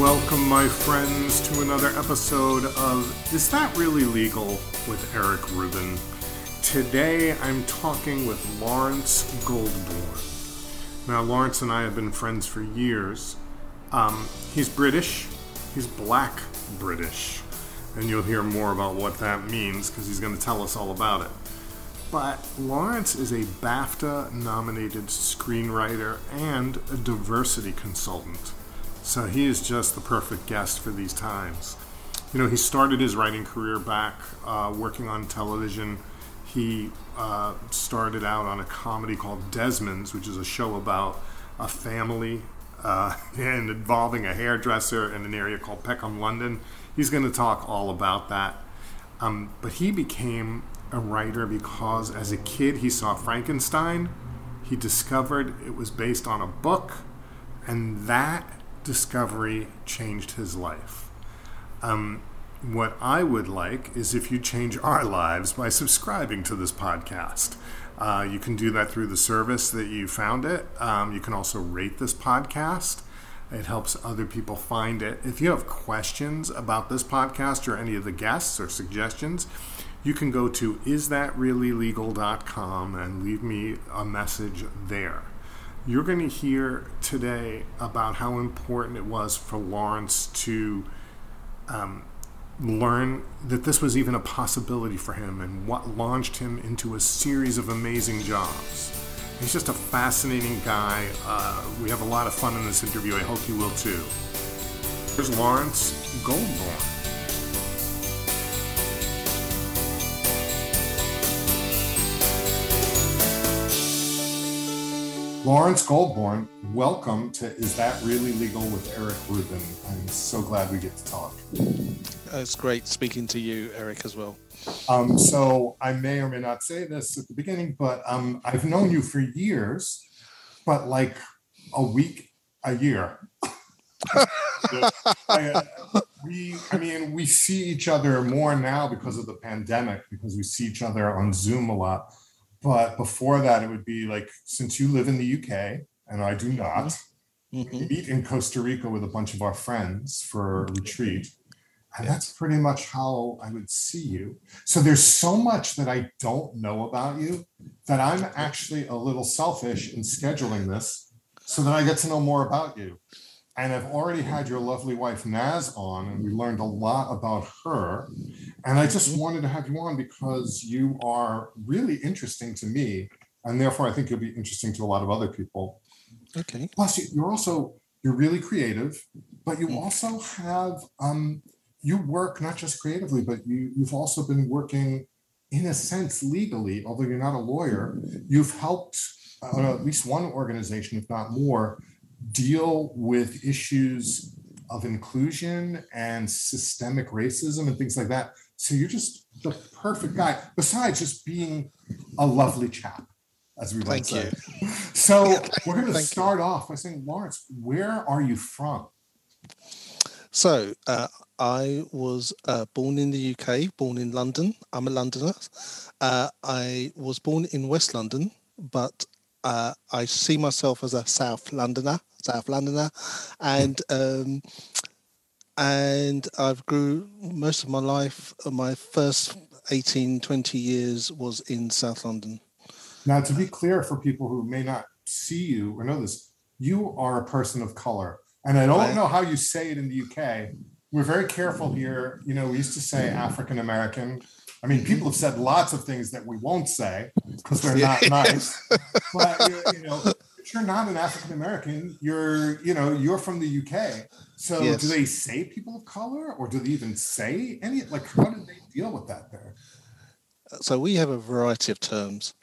Welcome, my friends, to another episode of Is That Really Legal with Eric Rubin. Today I'm talking with Lawrence Goldborn. Now, Lawrence and I have been friends for years. Um, he's British, he's black British, and you'll hear more about what that means because he's going to tell us all about it. But Lawrence is a BAFTA nominated screenwriter and a diversity consultant. So he is just the perfect guest for these times. You know, he started his writing career back uh, working on television. He uh, started out on a comedy called Desmond's, which is a show about a family uh, and involving a hairdresser in an area called Peckham, London. He's going to talk all about that. Um, but he became a writer because as a kid he saw Frankenstein. He discovered it was based on a book, and that discovery changed his life. Um, what I would like is if you change our lives by subscribing to this podcast. Uh, you can do that through the service that you found it. Um, you can also rate this podcast. It helps other people find it. If you have questions about this podcast or any of the guests or suggestions, you can go to isthatreallylegal.com and leave me a message there. You're going to hear today about how important it was for Lawrence to um, learn that this was even a possibility for him and what launched him into a series of amazing jobs. He's just a fascinating guy. Uh, we have a lot of fun in this interview. I hope you will too. Here's Lawrence Goldborn. Lawrence Goldborn, welcome to Is That Really Legal with Eric Rubin. I'm so glad we get to talk. It's great speaking to you, Eric, as well. Um, so I may or may not say this at the beginning, but um, I've known you for years, but like a week, a year. I, we, I mean, we see each other more now because of the pandemic, because we see each other on Zoom a lot but before that, it would be like since you live in the UK and I do not, mm-hmm. meet in Costa Rica with a bunch of our friends for a retreat. And that's pretty much how I would see you. So there's so much that I don't know about you that I'm actually a little selfish in scheduling this so that I get to know more about you. And I've already had your lovely wife Naz on, and we learned a lot about her. And I just mm-hmm. wanted to have you on because you are really interesting to me, and therefore I think you'll be interesting to a lot of other people. Okay. Plus, you're also you're really creative, but you mm. also have um, you work not just creatively, but you you've also been working in a sense legally. Although you're not a lawyer, you've helped uh, at least one organization, if not more, deal with issues of inclusion and systemic racism and things like that. So you're just the perfect guy, besides just being a lovely chap, as we like say. You. So we're going to start you. off by saying, Lawrence, where are you from? So uh, I was uh, born in the UK, born in London. I'm a Londoner. Uh, I was born in West London, but uh, I see myself as a South Londoner. South Londoner, and um, and I've grew most of my life. My first 18, 20 years was in South London. Now, to be clear for people who may not see you or know this, you are a person of color, and I don't know how you say it in the UK. We're very careful here. You know, we used to say African American. I mean, people have said lots of things that we won't say because they're not nice. But you know, you're not an African American. You're, you know, you're from the UK. So yes. do they say people of color, or do they even say any? Like, how do they deal with that there? So we have a variety of terms.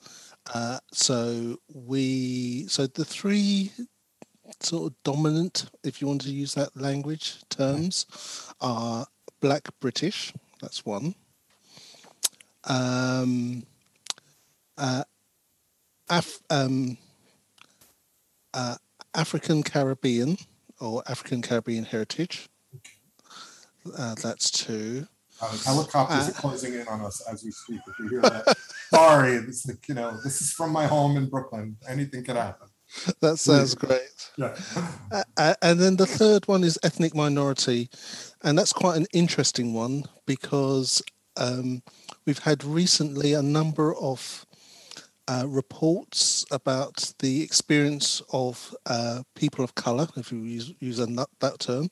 Uh, so we, so the three sort of dominant, if you want to use that language, terms are Black British. That's one. Um, uh, Af, um, uh, African Caribbean or African Caribbean heritage. Uh, that's two. Uh, helicopters are uh, closing in on us as we speak. If you hear that, sorry. It's like you know, this is from my home in Brooklyn. Anything can happen. that sounds great. Yeah. Uh, and then the third one is ethnic minority, and that's quite an interesting one because um, we've had recently a number of uh, reports about the experience of uh, people of colour, if you use, use that, that term,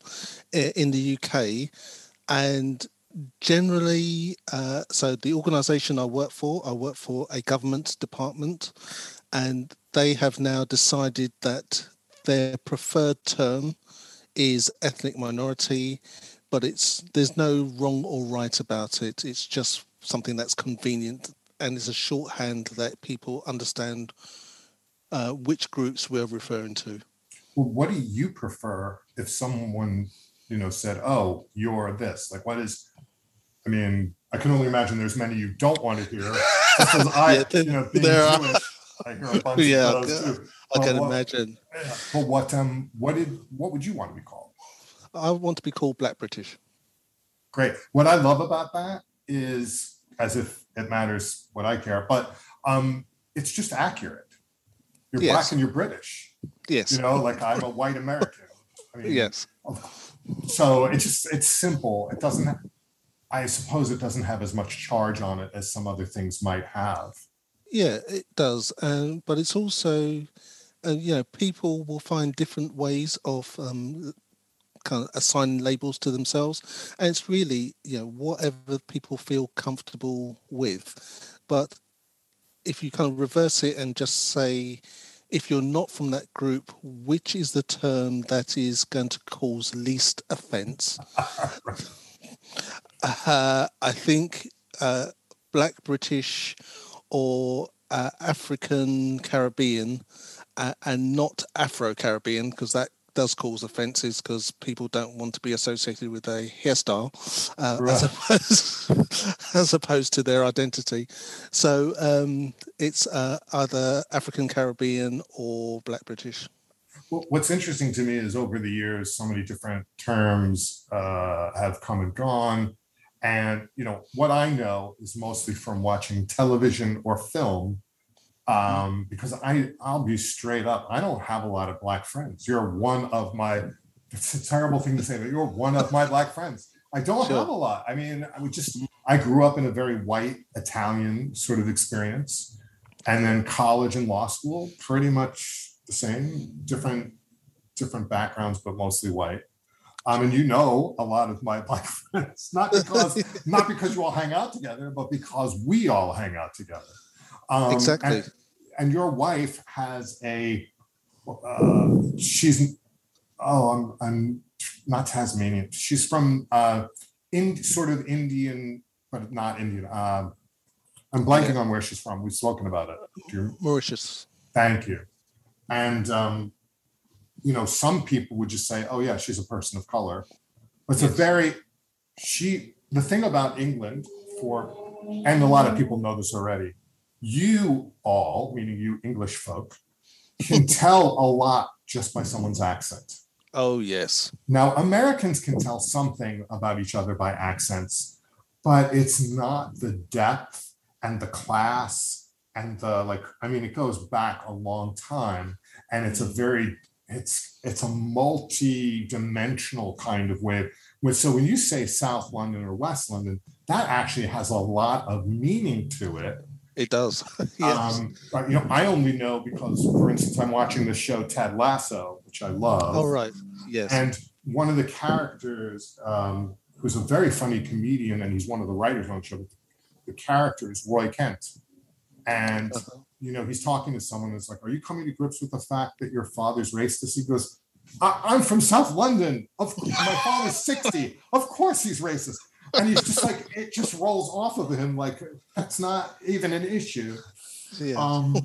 in the UK. And generally, uh, so the organisation I work for, I work for a government department, and they have now decided that their preferred term is ethnic minority, but it's there's no wrong or right about it. It's just something that's convenient and it's a shorthand that people understand uh, which groups we're referring to. Well, what do you prefer if someone you know said, "Oh, you're this"? Like, what is? I mean, I can only imagine there's many you don't want to hear. Because I, yeah, you know, being Jewish, I hear a bunch yeah, of those too. I can what, imagine. But what um what did what would you want to be called? I want to be called Black British. Great. What I love about that is as if it matters what I care, but um it's just accurate. You're yes. black and you're British. Yes. You know, like I'm a white American. I mean, yes. So it's just it's simple. It doesn't I suppose it doesn't have as much charge on it as some other things might have. Yeah, it does. Um, but it's also, uh, you know, people will find different ways of um, kind of assigning labels to themselves. And it's really, you know, whatever people feel comfortable with. But if you kind of reverse it and just say, if you're not from that group, which is the term that is going to cause least offense? uh, I think uh, Black British or uh, African Caribbean uh, and not Afro Caribbean because that does cause offences because people don't want to be associated with a hairstyle uh, right. as, opposed, as opposed to their identity. So um, it's uh, either African Caribbean or Black British. Well, what's interesting to me is over the years, so many different terms uh, have come and gone. And you know what I know is mostly from watching television or film, um, because I I'll be straight up. I don't have a lot of black friends. You're one of my. It's a terrible thing to say, but you're one of my black friends. I don't sure. have a lot. I mean, I would just. I grew up in a very white Italian sort of experience, and then college and law school, pretty much the same, different different backgrounds, but mostly white. Um, and you know a lot of my black friends, not because not because you all hang out together, but because we all hang out together. Um, exactly. And, and, your wife has a, uh, she's, oh, I'm, I'm not Tasmanian. She's from uh, in sort of Indian, but not Indian. Uh, I'm blanking on where she's from. We've spoken about it. Mauritius. Thank you. And um, you know, some people would just say, "Oh yeah, she's a person of color." But it's yes. a very she. The thing about England, for and a lot of people know this already. You all, meaning you English folk, can tell a lot just by someone's accent. Oh yes. Now Americans can tell something about each other by accents, but it's not the depth and the class and the like. I mean, it goes back a long time, and it's a very it's it's a multi-dimensional kind of way. So when you say South London or West London, that actually has a lot of meaning to it. It does. yes. Um, but you know, I only know because, for instance, I'm watching the show Ted Lasso, which I love. Oh right, yes. And one of the characters, um, who's a very funny comedian, and he's one of the writers on the show. The character is Roy Kent, and uh-huh you know, he's talking to someone that's like, Are you coming to grips with the fact that your father's racist? He goes, I- am from South London. Of course, my father's 60. Of course he's racist. And he's just like, it just rolls off of him like that's not even an issue. Yeah. Um,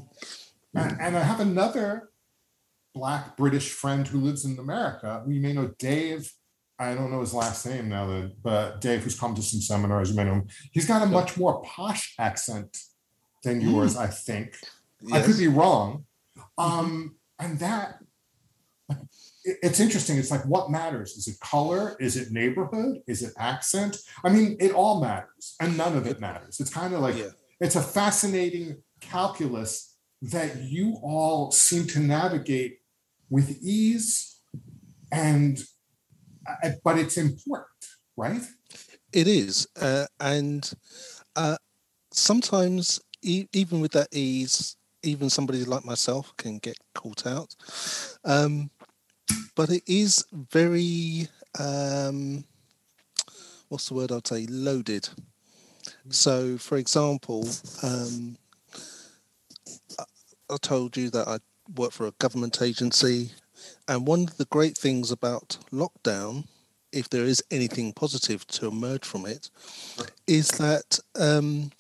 and, and I have another black British friend who lives in America. We may know Dave. I don't know his last name now, but Dave, who's come to some seminars, you may know him. He's got a much more posh accent than mm. yours, I think. Yes. I could be wrong. Um, and that it's interesting. It's like what matters? Is it color? Is it neighborhood? Is it accent? I mean, it all matters, and none of it matters. It's kind of like yeah. it's a fascinating calculus that you all seem to navigate with ease and uh, but it's important right it is uh, and uh, sometimes e- even with that ease even somebody like myself can get caught out um, but it is very um, what's the word i'd say? Loaded. So for example um, I told you that I work for a government agency, and one of the great things about lockdown, if there is anything positive to emerge from it, is that um,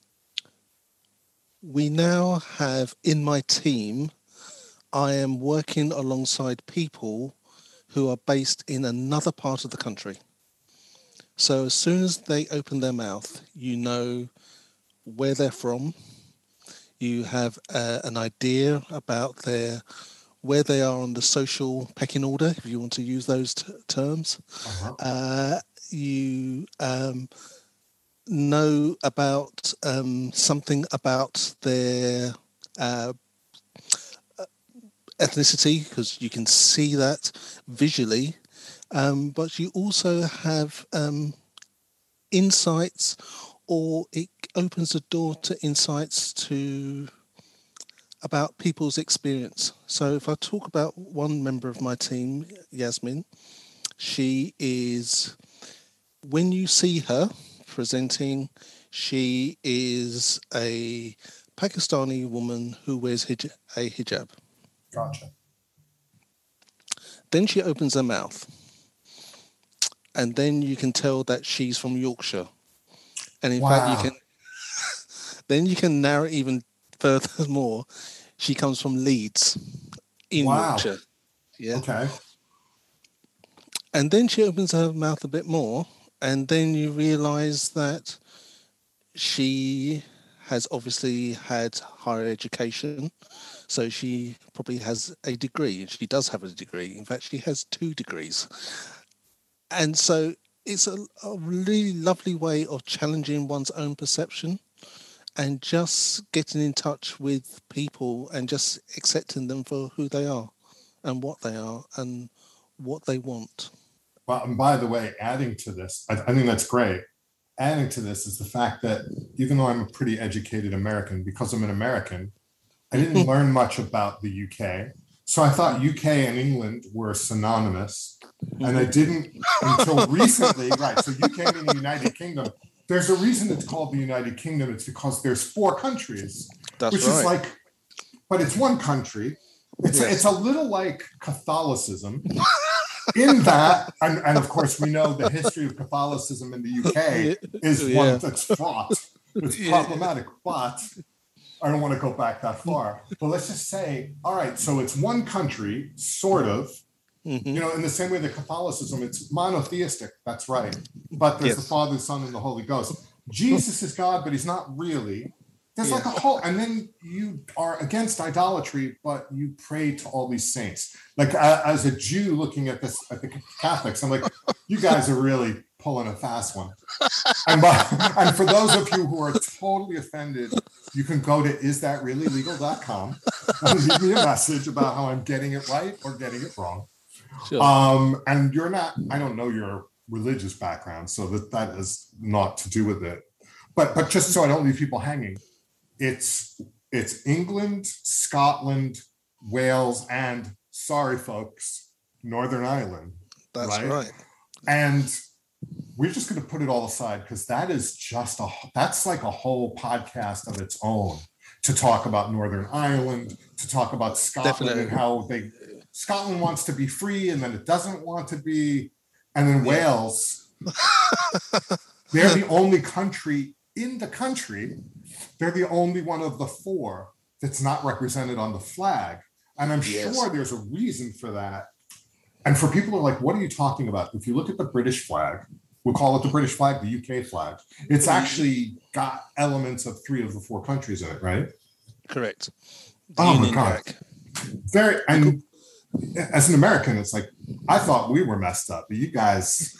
we now have in my team, I am working alongside people who are based in another part of the country. So as soon as they open their mouth, you know where they're from, you have uh, an idea about their where they are on the social pecking order, if you want to use those t- terms. Uh-huh. Uh, you um, know about um, something about their uh, ethnicity because you can see that visually, um, but you also have um, insights or it opens the door to insights to about people's experience. So if I talk about one member of my team, Yasmin, she is when you see her presenting, she is a Pakistani woman who wears hij- a hijab. Gotcha. Then she opens her mouth. And then you can tell that she's from Yorkshire and in wow. fact, you can then you can narrow even further more. She comes from Leeds in wow. Yorkshire. Yeah. Okay. And then she opens her mouth a bit more, and then you realize that she has obviously had higher education. So she probably has a degree. And she does have a degree. In fact, she has two degrees. And so it's a, a really lovely way of challenging one's own perception and just getting in touch with people and just accepting them for who they are and what they are and what they want. Well, and by the way, adding to this, I, I think that's great. Adding to this is the fact that even though I'm a pretty educated American, because I'm an American, I didn't learn much about the UK. So I thought UK and England were synonymous. And I didn't until recently, right? So UK meaning United Kingdom. There's a reason it's called the United Kingdom. It's because there's four countries, That's which right. is like, but it's one country. It's, yes. it's a little like Catholicism in that, and, and, of course, we know the history of Catholicism in the UK is yeah. one that's fraught. It's problematic, but I don't want to go back that far, but let's just say, all right, so it's one country, sort of. Mm-hmm. You know, in the same way that Catholicism, it's monotheistic. That's right. But there's yes. the Father, Son, and the Holy Ghost. Jesus is God, but he's not really. There's yeah. like a whole, and then you are against idolatry, but you pray to all these saints. Like uh, as a Jew looking at this, at the Catholics, I'm like, you guys are really pulling a fast one. and, by, and for those of you who are totally offended, you can go to isthatreallylegal.com and leave me a message about how I'm getting it right or getting it wrong. Sure. Um, and you're not, I don't know your religious background, so that that is not to do with it. But but just so I don't leave people hanging, it's it's England, Scotland, Wales, and sorry folks, Northern Ireland. That's right. right. And we're just going to put it all aside because that is just a that's like a whole podcast of its own to talk about Northern Ireland, to talk about Scotland Definitely. and how they Scotland wants to be free and then it doesn't want to be, and then yeah. Wales. they're the only country in the country. They're the only one of the four that's not represented on the flag. And I'm yes. sure there's a reason for that. And for people who are like, what are you talking about? If you look at the British flag, we'll call it the British flag, the UK flag. It's mm-hmm. actually got elements of three of the four countries in it, right? Correct. The oh Union my god. Jack. Very and as an American, it's like I thought we were messed up, but you guys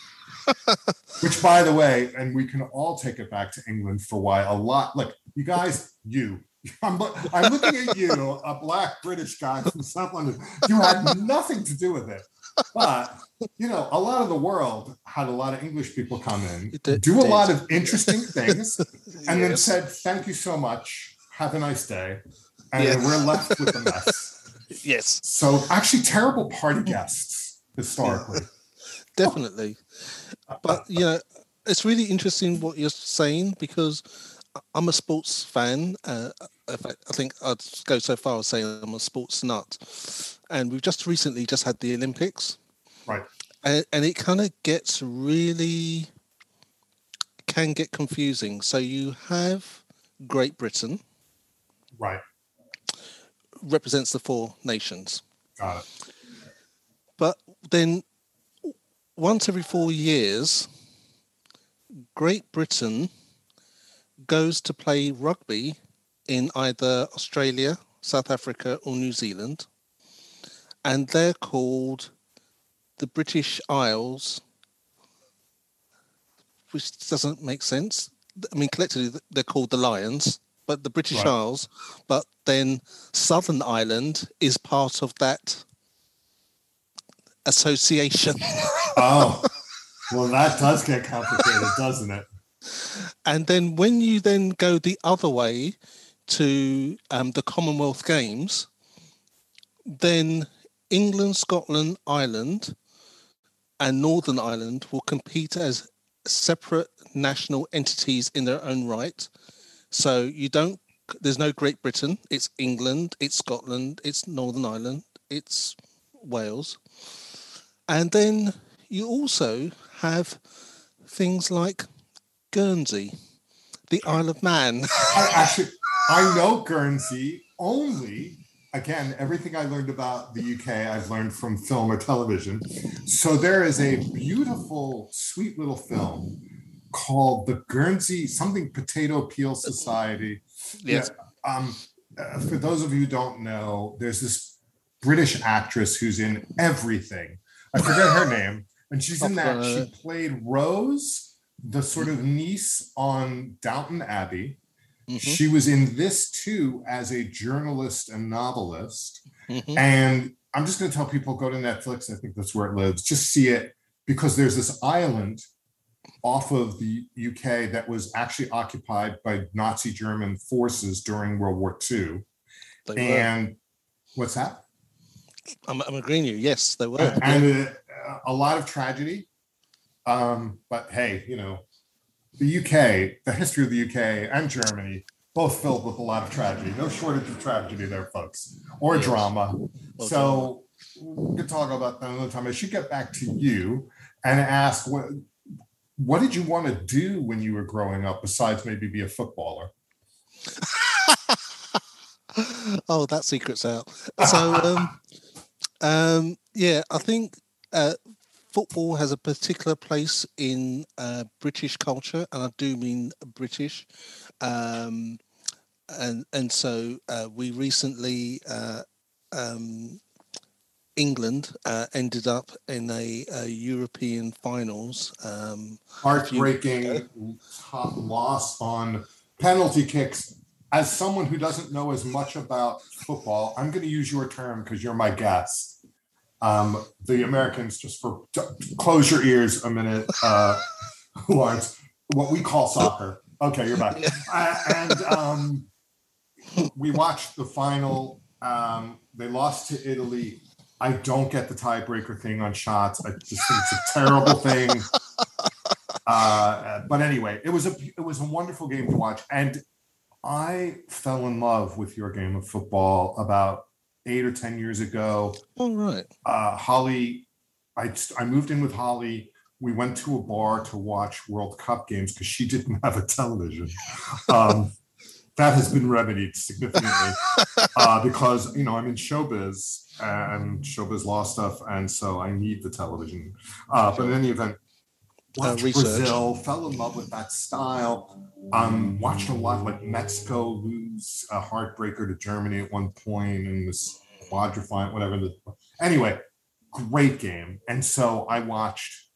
which by the way, and we can all take it back to England for why a lot Look, you guys, you, I'm, I'm looking at you, a black British guy from South London. You had nothing to do with it. But, you know, a lot of the world had a lot of English people come in, do a lot of interesting things, and yes. then said, thank you so much. Have a nice day. And yes. we're left with the mess. yes. So, actually, terrible party guests historically. Definitely. But, you know, it's really interesting what you're saying because I'm a sports fan. Uh, I think I'd go so far as saying I'm a sports nut. And we've just recently just had the Olympics. Right. And, and it kind of gets really can get confusing. So you have Great Britain. Right. Represents the four nations. Got it. But then once every four years, Great Britain goes to play rugby in either Australia, South Africa, or New Zealand, and they're called the British Isles, which doesn't make sense. I mean, collectively, they're called the Lions, but the British right. Isles, but then Southern Ireland is part of that association. oh, well, that does get complicated, doesn't it? And then when you then go the other way to um, the Commonwealth Games, then England, Scotland, Ireland, and Northern Ireland will compete as separate national entities in their own right. So you don't, there's no Great Britain, it's England, it's Scotland, it's Northern Ireland, it's Wales. And then you also have things like Guernsey, the Isle of Man. I actually, I know Guernsey only. Again, everything I learned about the UK, I've learned from film or television. So there is a beautiful, sweet little film called the Guernsey something Potato Peel Society. Yes. Yeah, um, uh, for those of you who don't know, there's this British actress who's in everything. I forget her name, and she's in that. She played Rose the sort of niece on Downton Abbey. Mm-hmm. She was in this too as a journalist and novelist. Mm-hmm. And I'm just going to tell people go to Netflix. I think that's where it lives. Just see it because there's this island off of the UK that was actually occupied by Nazi German forces during World War II. They and were. what's that? I'm, I'm agreeing you. Yes, they were. And uh, a lot of tragedy um, but hey, you know, the UK, the history of the UK and Germany, both filled with a lot of tragedy. No shortage of tragedy there, folks, or yes. drama. so we could talk about that another time. I should get back to you and ask what what did you want to do when you were growing up besides maybe be a footballer? oh, that secret's out. So, um, um, yeah, I think uh, football has a particular place in uh, British culture, and I do mean British. Um, and and so uh, we recently uh, um, England uh, ended up in a, a European finals. Um, Heartbreaking loss on penalty kicks. As someone who doesn't know as much about football, I'm going to use your term because you're my guest um, the Americans, just for close your ears a minute, uh, Lawrence, what we call soccer. Okay, you're back. Uh, and um, we watched the final. Um, they lost to Italy. I don't get the tiebreaker thing on shots. I just think it's a terrible thing. Uh, but anyway, it was a it was a wonderful game to watch, and I fell in love with your game of football about eight or ten years ago. All right. Uh, Holly, I I moved in with Holly. We went to a bar to watch World Cup games because she didn't have a television. Um, that has been remedied significantly uh, because you know I'm in showbiz and showbiz law stuff, and so I need the television. Uh, but in any event, watched uh, Brazil, fell in love with that style. Um, watched a lot like Mexico lose a heartbreaker to Germany at one point in this quadrifiant, whatever. The, anyway, great game. And so I watched.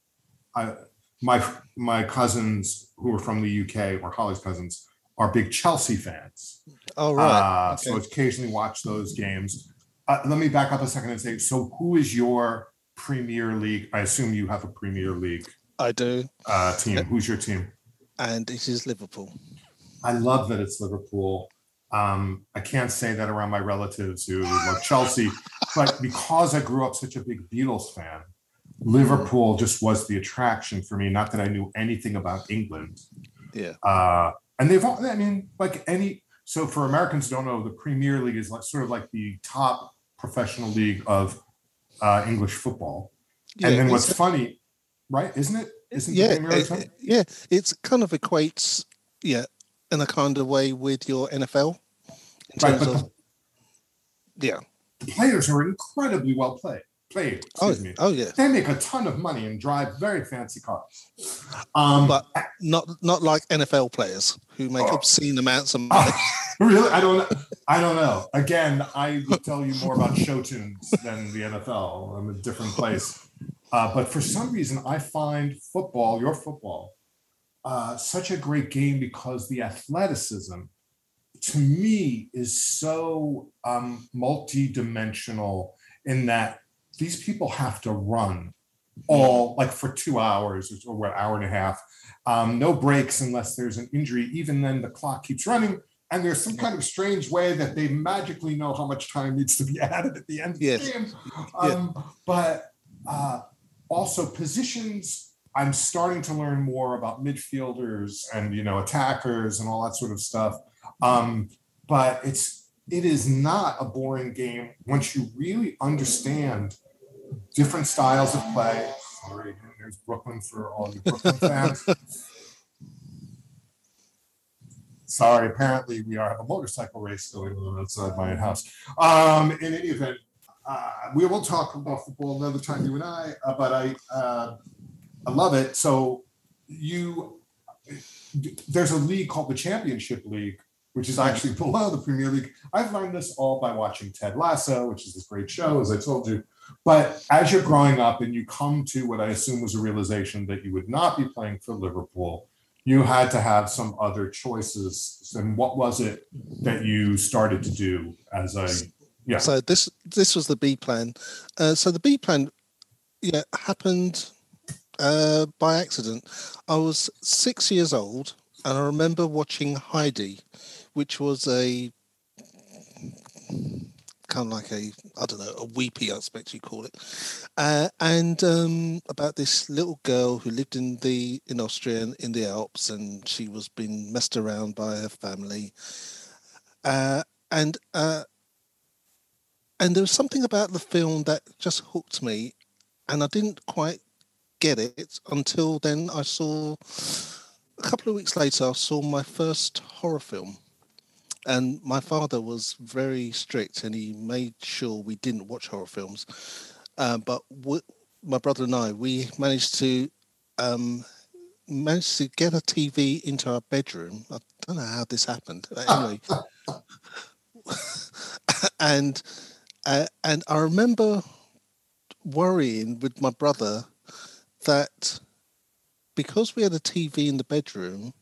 I, my my cousins who are from the UK, or Holly's cousins, are big Chelsea fans. Oh right. Uh, Okay. So occasionally watch those games. Uh, let me back up a second and say, so who is your Premier League? I assume you have a Premier League I do, uh, team. Who's your team? and it is Liverpool. I love that it's Liverpool. Um, I can't say that around my relatives who love Chelsea, but because I grew up such a big Beatles fan, Liverpool just was the attraction for me. Not that I knew anything about England. Yeah. Uh, and they've, all, I mean, like any, so for Americans who don't know, the Premier League is like sort of like the top professional league of uh, English football. Yeah, and then what's funny, right? Isn't it? Isn't yeah, the it- yeah, it's kind of equates, yeah, in a kind of way with your NFL. In Right, of, yeah. the players are incredibly well played. Played, Oh, me. oh yeah. They make a ton of money and drive very fancy cars. Um, But not not like NFL players who make Oh. obscene amounts of money. really, I don't. I don't know. Again, I would tell you more about show tunes than the NFL. I'm a different place. Uh, but for some reason, I find football, your football, uh, such a great game because the athleticism, to me, is so um, multi-dimensional in that these people have to run all like for two hours or what hour and a half. Um, no breaks unless there's an injury. Even then the clock keeps running and there's some kind of strange way that they magically know how much time needs to be added at the end of Yes. the game um, but uh, also positions i'm starting to learn more about midfielders and you know attackers and all that sort of stuff um, but it's it is not a boring game once you really understand different styles of play. Sorry, there's Brooklyn for all you Brooklyn fans. Sorry, apparently we are have a motorcycle race going on outside my house. Um, in any event, uh, we will talk about football another time, you and I. Uh, but I, uh, I love it. So you, there's a league called the Championship League, which is actually below the Premier League. I've learned this all by watching Ted Lasso, which is this great show, as I told you. But as you're growing up and you come to what I assume was a realization that you would not be playing for Liverpool, you had to have some other choices. And what was it that you started to do as a yeah? So this this was the B plan. Uh, so the B plan, yeah, happened uh, by accident. I was six years old, and I remember watching Heidi, which was a kind of like a I don't know a weepy, I expect you call it, uh, and um, about this little girl who lived in the in Austria in the Alps, and she was being messed around by her family, uh, and. Uh, and there was something about the film that just hooked me and i didn't quite get it until then i saw a couple of weeks later i saw my first horror film. And my father was very strict and he made sure we didn't watch horror films. Uh, but w- my brother and i we managed to um, managed to get a tv into our bedroom. I don't know how this happened. But anyway. And uh, and I remember worrying with my brother that because we had a TV in the bedroom,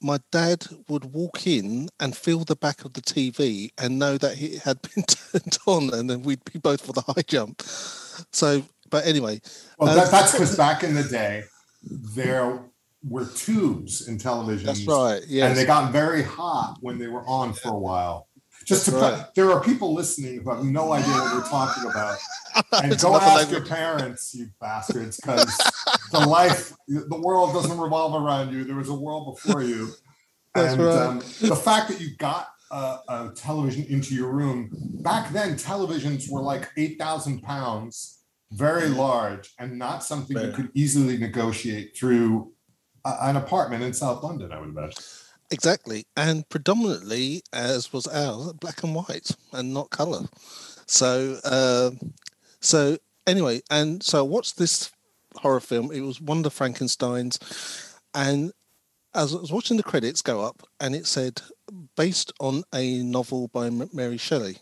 my dad would walk in and feel the back of the TV and know that it had been turned on, and then we'd be both for the high jump. So, but anyway, Well, that, that's because back in the day, there were tubes in television. that's right. Yeah, And they got very hot when they were on for a while. Just to That's put, there are people listening who have no idea what we're talking about. And go ask your language. parents, you bastards, because the life, the world doesn't revolve around you. There was a world before you. That's and right. um, the fact that you got a, a television into your room, back then, televisions were like 8,000 pounds, very large, and not something you could easily negotiate through a- an apartment in South London, I would imagine. Exactly, and predominantly, as was ours, black and white and not color. So, um so anyway, and so I watched this horror film. It was the Frankenstein's, and as I was watching the credits go up, and it said based on a novel by Mary Shelley,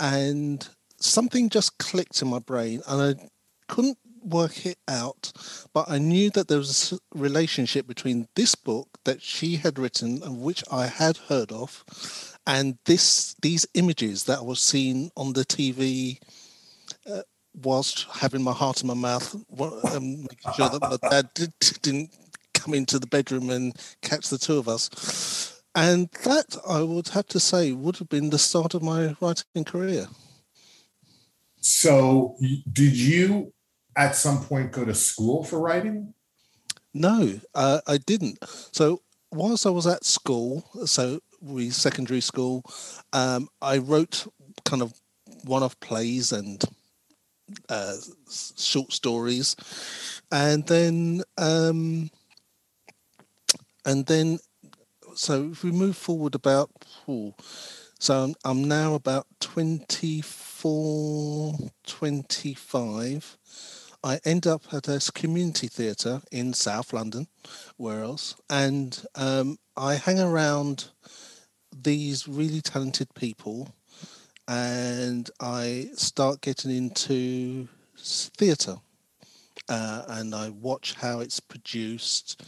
and something just clicked in my brain, and I couldn't work it out, but I knew that there was a relationship between this book that she had written and which I had heard of, and this these images that was seeing on the TV uh, whilst having my heart in my mouth, um, making sure that my dad did, didn't come into the bedroom and catch the two of us. And that I would have to say would have been the start of my writing career. So, did you at some point go to school for writing? No, uh, I didn't. So, whilst I was at school, so we secondary school, um, I wrote kind of one-off plays and uh, short stories, and then um, and then so if we move forward about oh, so I'm, I'm now about 24 25 I end up at a community theatre in South London, where else? And um, I hang around these really talented people and I start getting into theatre. Uh, and I watch how it's produced.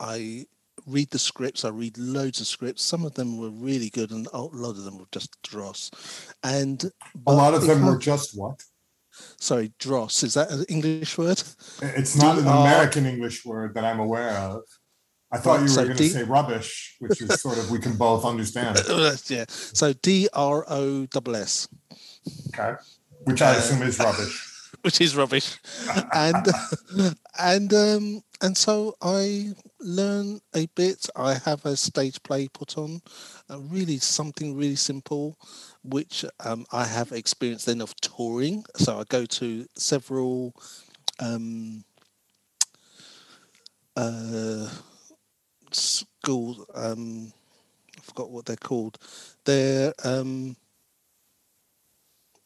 I read the scripts. I read loads of scripts. Some of them were really good, and a lot of them were just dross. And a lot of them were just what? Sorry, dross. Is that an English word? It's not an American English word that I'm aware of. I thought you were so going to say rubbish, which is sort of we can both understand. yeah. So D R O S S. Okay. Which I assume uh, is rubbish. Which is rubbish, and and um, and so I learn a bit. I have a stage play put on, uh, really something really simple, which um, I have experience then of touring. So I go to several um, uh, schools. Um, I forgot what they're called. They're um,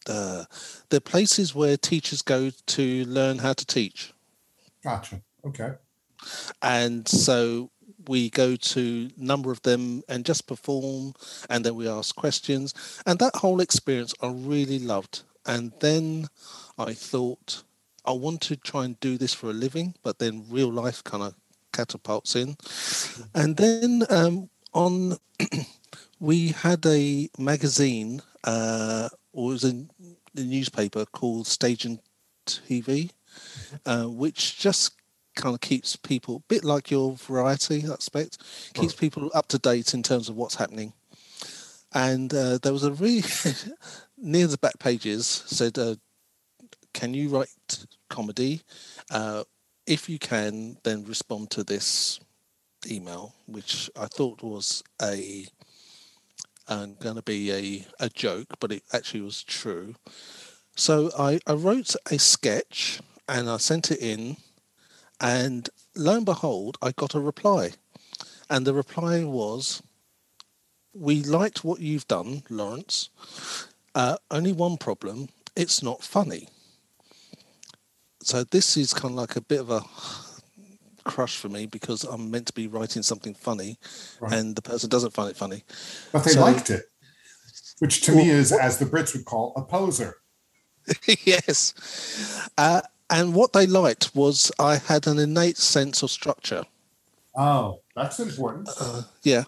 uh, they're places where teachers go to learn how to teach. Gotcha. Okay. And so we go to a number of them and just perform and then we ask questions and that whole experience i really loved and then i thought i want to try and do this for a living but then real life kind of catapults in and then um, on we had a magazine uh, or it was a, a newspaper called stage and tv uh, which just kind of keeps people a bit like your variety aspect, keeps right. people up to date in terms of what's happening. And uh, there was a really near the back pages said, uh, "Can you write comedy? Uh, if you can, then respond to this email," which I thought was a and going to be a, a joke, but it actually was true. So I, I wrote a sketch and I sent it in and lo and behold, I got a reply. And the reply was, We liked what you've done, Lawrence. Uh, only one problem it's not funny. So this is kind of like a bit of a crush for me because I'm meant to be writing something funny right. and the person doesn't find it funny. But they so, liked it, which to well, me is, as the Brits would call, a poser. yes. Uh, and what they liked was I had an innate sense of structure. Oh, that's important. Uh, yeah,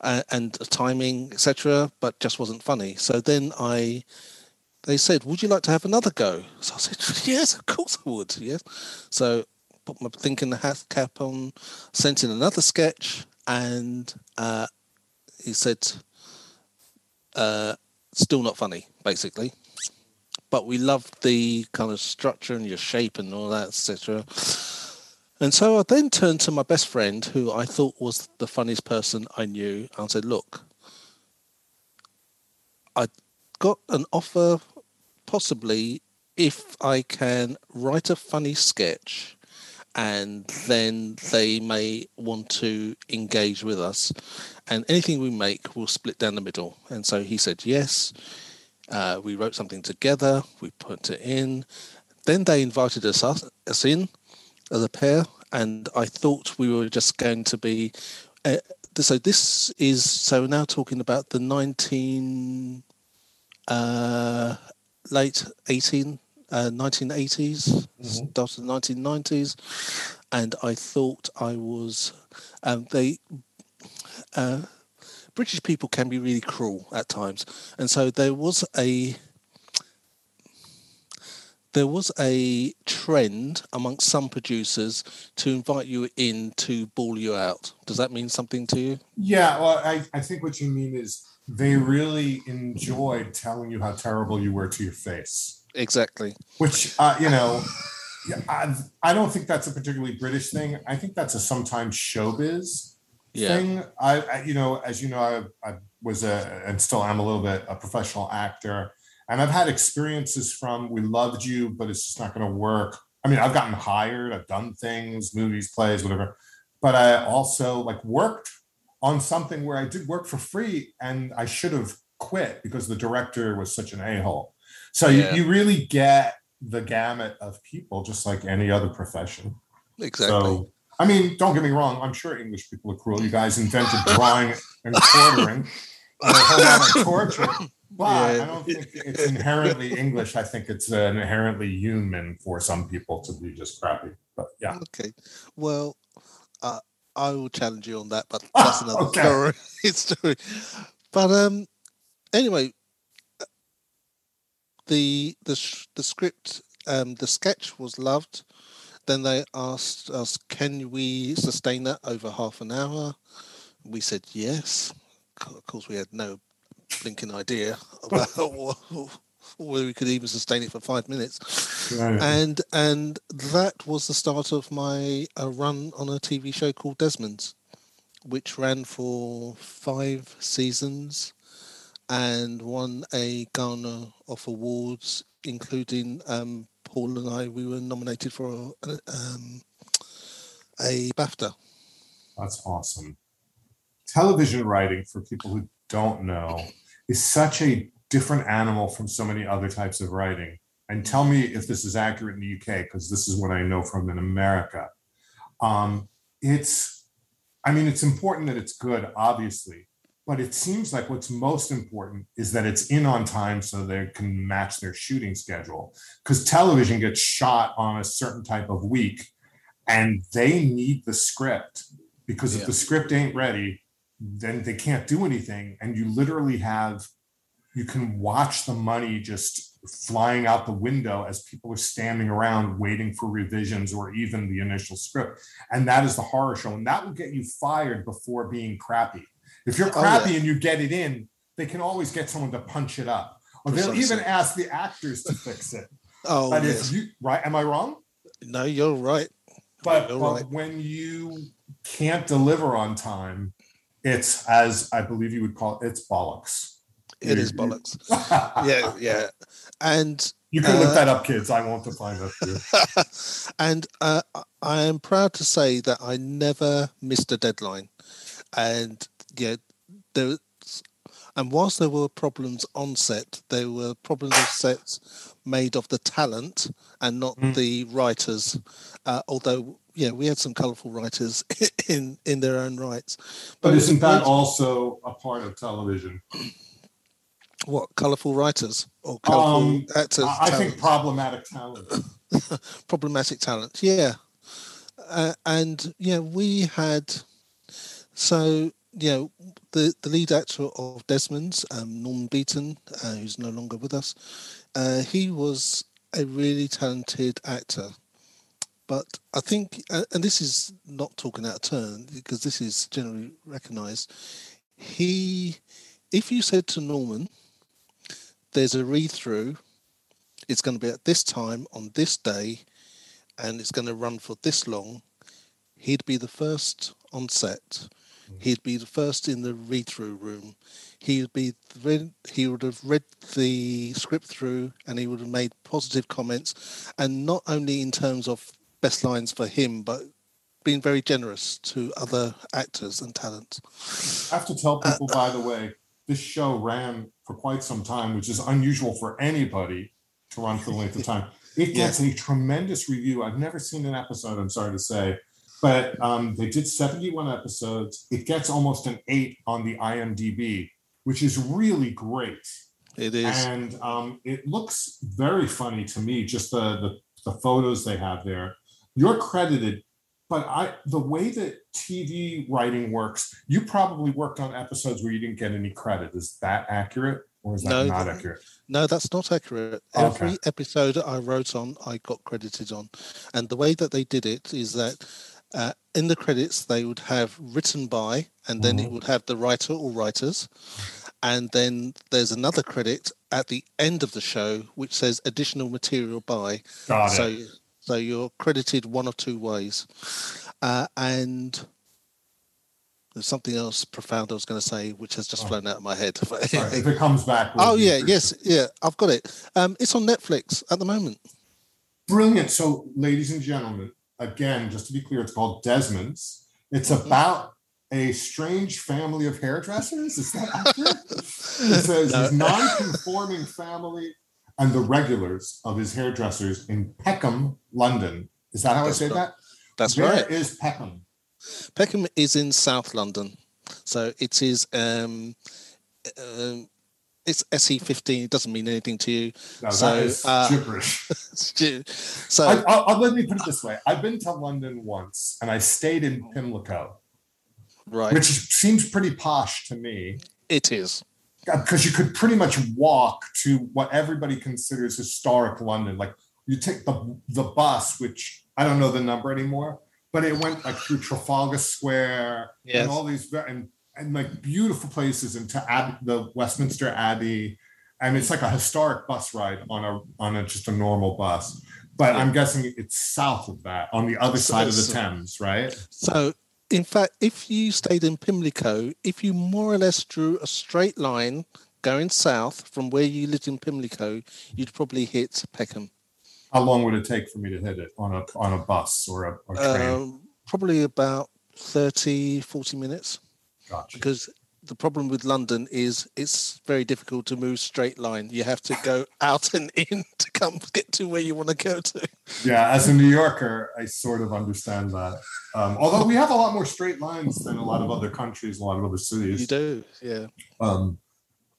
uh, and timing, etc. But just wasn't funny. So then I, they said, "Would you like to have another go?" So I said, "Yes, of course I would." Yes. So put my thinking hat cap on, sent in another sketch, and uh, he said, uh, "Still not funny," basically but we loved the kind of structure and your shape and all that, etc. And so I then turned to my best friend, who I thought was the funniest person I knew, and said, "Look, I got an offer, possibly if I can write a funny sketch." And then they may want to engage with us, and anything we make will split down the middle. And so he said yes uh, we wrote something together, we put it in. Then they invited us, us in as a pair, and I thought we were just going to be. Uh, so this is so we're now talking about the 19 uh, late 18 uh, 1980s, mm-hmm. started in the 1990s, and I thought I was. Um, they uh, British people can be really cruel at times, and so there was a there was a trend amongst some producers to invite you in to bawl you out. Does that mean something to you? Yeah, well, I, I think what you mean is they really enjoyed telling you how terrible you were to your face. Exactly. Which, uh, you know, I, I don't think that's a particularly British thing. I think that's a sometimes showbiz yeah. thing. I, I, you know, as you know, I, I was a and still am a little bit a professional actor, and I've had experiences from we loved you, but it's just not going to work. I mean, I've gotten hired, I've done things, movies, plays, whatever, but I also like worked on something where I did work for free and I should have quit because the director was such an a hole. So yeah. you, you really get the gamut of people, just like any other profession. Exactly. So I mean, don't get me wrong. I'm sure English people are cruel. You guys invented drawing and quartering and a whole lot of torture. But yeah. I don't think it's inherently English. I think it's uh, inherently human for some people to be just crappy. But yeah. Okay. Well, uh, I will challenge you on that, but that's another okay. story. story. But um, anyway, the the the script, um, the sketch was loved. Then they asked us, can we sustain that over half an hour? We said yes. Of course, we had no blinking idea about whether we could even sustain it for five minutes. Right. And and that was the start of my uh, run on a TV show called Desmond's, which ran for five seasons and won a Ghana of awards, including um, Paul and I, we were nominated for a, um, a BAFTA. That's awesome. Television writing, for people who don't know, is such a different animal from so many other types of writing. And tell me if this is accurate in the UK, because this is what I know from in America. Um, it's, I mean, it's important that it's good, obviously, but it seems like what's most important is that it's in on time so they can match their shooting schedule. Because television gets shot on a certain type of week and they need the script because yeah. if the script ain't ready, then they can't do anything. And you literally have, you can watch the money just flying out the window as people are standing around waiting for revisions or even the initial script. And that is the horror show. And that will get you fired before being crappy if you're crappy oh, yeah. and you get it in, they can always get someone to punch it up. Or they'll even ask the actors to fix it. oh, but yes. you right, am I wrong? No, you're right. But, you're but right. when you can't deliver on time, it's as I believe you would call it, it's bollocks. It you, is bollocks. yeah, yeah. And you can uh, look that up, kids. I want to find that and uh, I am proud to say that I never missed a deadline. And yeah, there and whilst there were problems on set, there were problems of sets made of the talent and not mm. the writers. Uh, although, yeah, we had some colourful writers in in their own rights. But, but isn't that also a part of television? What colourful writers or colourful um, actors? I talent? think problematic talent. problematic talent, yeah. Uh, and yeah, we had so you know, the, the lead actor of Desmond's, um, Norman Beaton, uh, who's no longer with us, uh, he was a really talented actor. But I think, uh, and this is not talking out of turn because this is generally recognised. He, if you said to Norman, "There's a read through, it's going to be at this time on this day, and it's going to run for this long," he'd be the first on set He'd be the first in the read-through room. He'd be read, he would have read the script through, and he would have made positive comments, and not only in terms of best lines for him, but being very generous to other actors and talent. I have to tell uh, people, uh, by the way, this show ran for quite some time, which is unusual for anybody to run for the length of time. It gets yeah. a tremendous review. I've never seen an episode, I'm sorry to say, but um, they did 71 episodes. It gets almost an eight on the IMDb, which is really great. It is. and um, it looks very funny to me. Just the, the the photos they have there. You're credited, but I the way that TV writing works, you probably worked on episodes where you didn't get any credit. Is that accurate, or is that No, not accurate? No, that's not accurate. Okay. Every episode I wrote on, I got credited on. And the way that they did it is that uh, in the credits, they would have written by, and then it Mhm. would have the writer or writers. And then there's another credit at the end of the show which says additional material by. Got it. So, so you're credited one or two ways. Uh, and there's something else profound I was going to say, which has just Oh. flown out of my head. Sorry, if it comes back. we'll Oh yeah, yes, yeah, I've got it. Um, it's on Netflix at the moment. Brilliant. So, ladies and gentlemen, again, just to be clear, it's called Desmond's. It's Mhm. about a strange family of hairdressers. Is that accurate? It says No. his non-conforming family and the regulars of his hairdressers in Peckham, London. Is that how That's I say right. that? That's Where right. is Peckham? Peckham is in South London, so it is. Um, um, it's SE fifteen. It doesn't mean anything to you. No, So, that is uh, gibberish. so I, I'll, I'll- let me put it this way: I've been to London once, and I stayed in Pimlico, right, which seems pretty posh to me. it is. because you could pretty much walk to what everybody considers historic London. Like you take the the bus, which I don't know the number anymore, but it went like through Trafalgar Square Yes. and all these and and like beautiful places into Ab- the Westminster Abbey, and it's like a historic bus ride on a on a just a normal bus. But. I'm guessing it's south of that, on the other So- side of the so- Thames, right? So, in fact, if you stayed in Pimlico, if you more or less drew a straight line going south from where you lived in Pimlico, you'd probably hit Peckham. How long would it take for me to hit it on a on a bus or a, a train? Um, probably about 30, 40 minutes. Gotcha. because the problem with London is it's very difficult to move straight line. You have to go out and in to come get to where you want to go to. Yeah, as a New Yorker, I sort of understand that. Um, although we have a lot more straight lines than a lot of other countries, a lot of other cities. You do, yeah. Um,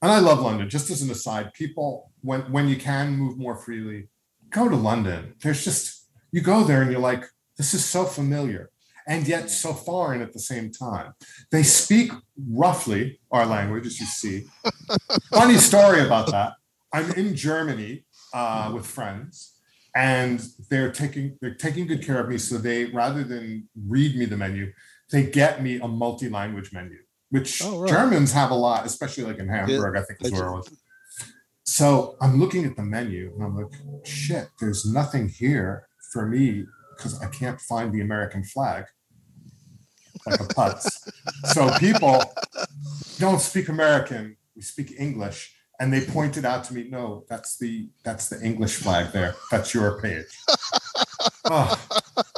and I love London. Just as an aside, people when when you can move more freely, go to London. There's just you go there and you're like, this is so familiar, and yet so foreign at the same time. They speak roughly our language, as you see. Funny story about that. I'm in Germany uh, with friends, and they're taking they're taking good care of me. So they rather than read me the menu, they get me a multi-language menu, which Oh, right. Germans have a lot, especially like in Hamburg. I think is where I was. So I'm looking at the menu and I'm like, shit, there's nothing here for me because I can't find the American flag. Like a putz. so people don't speak American, we speak English. And they pointed out to me, no, that's the that's the English flag there. That's your page. Oh,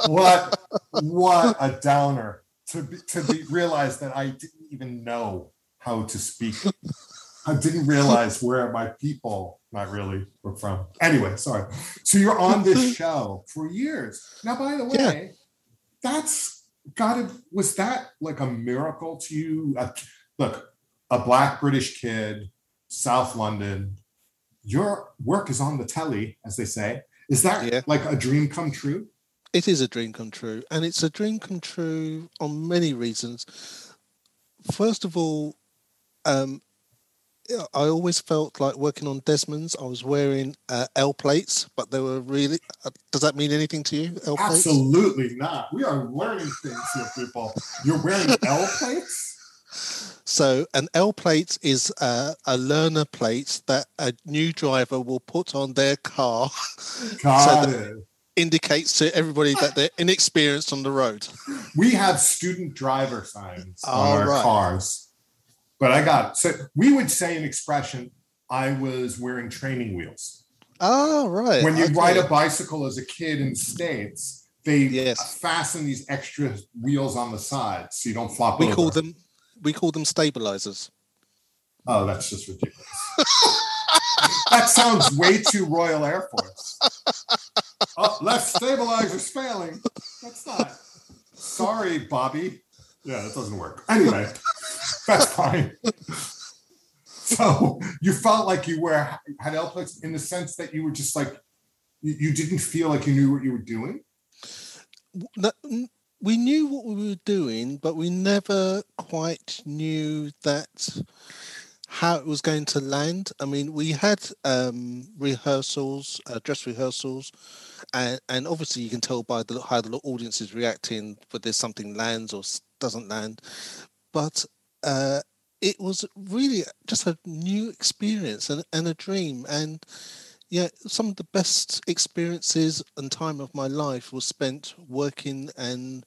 what what a downer to be, to be realize that I didn't even know how to speak. I didn't realize where my people, not really, were from. Anyway, sorry. So you're on this show for years. Now, by the way, Yeah. that's gotta was that like a miracle to you? Uh, look, a black British kid, South London. Your work is on the telly, as they say. Is that Yeah. like a dream come true? It is a dream come true. And it's a dream come true on many reasons. First of all, um, I always felt like working on Desmond's. I was wearing uh, L plates, but they were really. Uh, does that mean anything to you? L plates? Absolutely not. We are learning things here, people. You're wearing L plates? So an L plate is uh, a learner plate that a new driver will put on their car, Got So it. indicates to everybody that they're inexperienced on the road. We have student driver signs on our right. cars. But I got it. so we would say an expression, I was wearing training wheels. Oh, right. When you okay. ride a bicycle as a kid in the States, they Yes. fasten these extra wheels on the side so you don't flop we over. call them we call them stabilizers. Oh, that's just ridiculous. that sounds way too Royal Air Force. Oh, left stabilizer's failing. That's not. Sorry, Bobby. Yeah, that doesn't work. Anyway, that's fine. so you felt like you were had L plates in the sense that you were just like you, didn't feel like you knew what you were doing. We knew what we were doing, but we never quite knew that how it was going to land. I mean, we had um, rehearsals, uh, dress rehearsals, and, and obviously you can tell by the how the audience is reacting whether something lands or doesn't land. But uh, it was really just a new experience and, and a dream. And yeah, some of the best experiences and time of my life was spent working and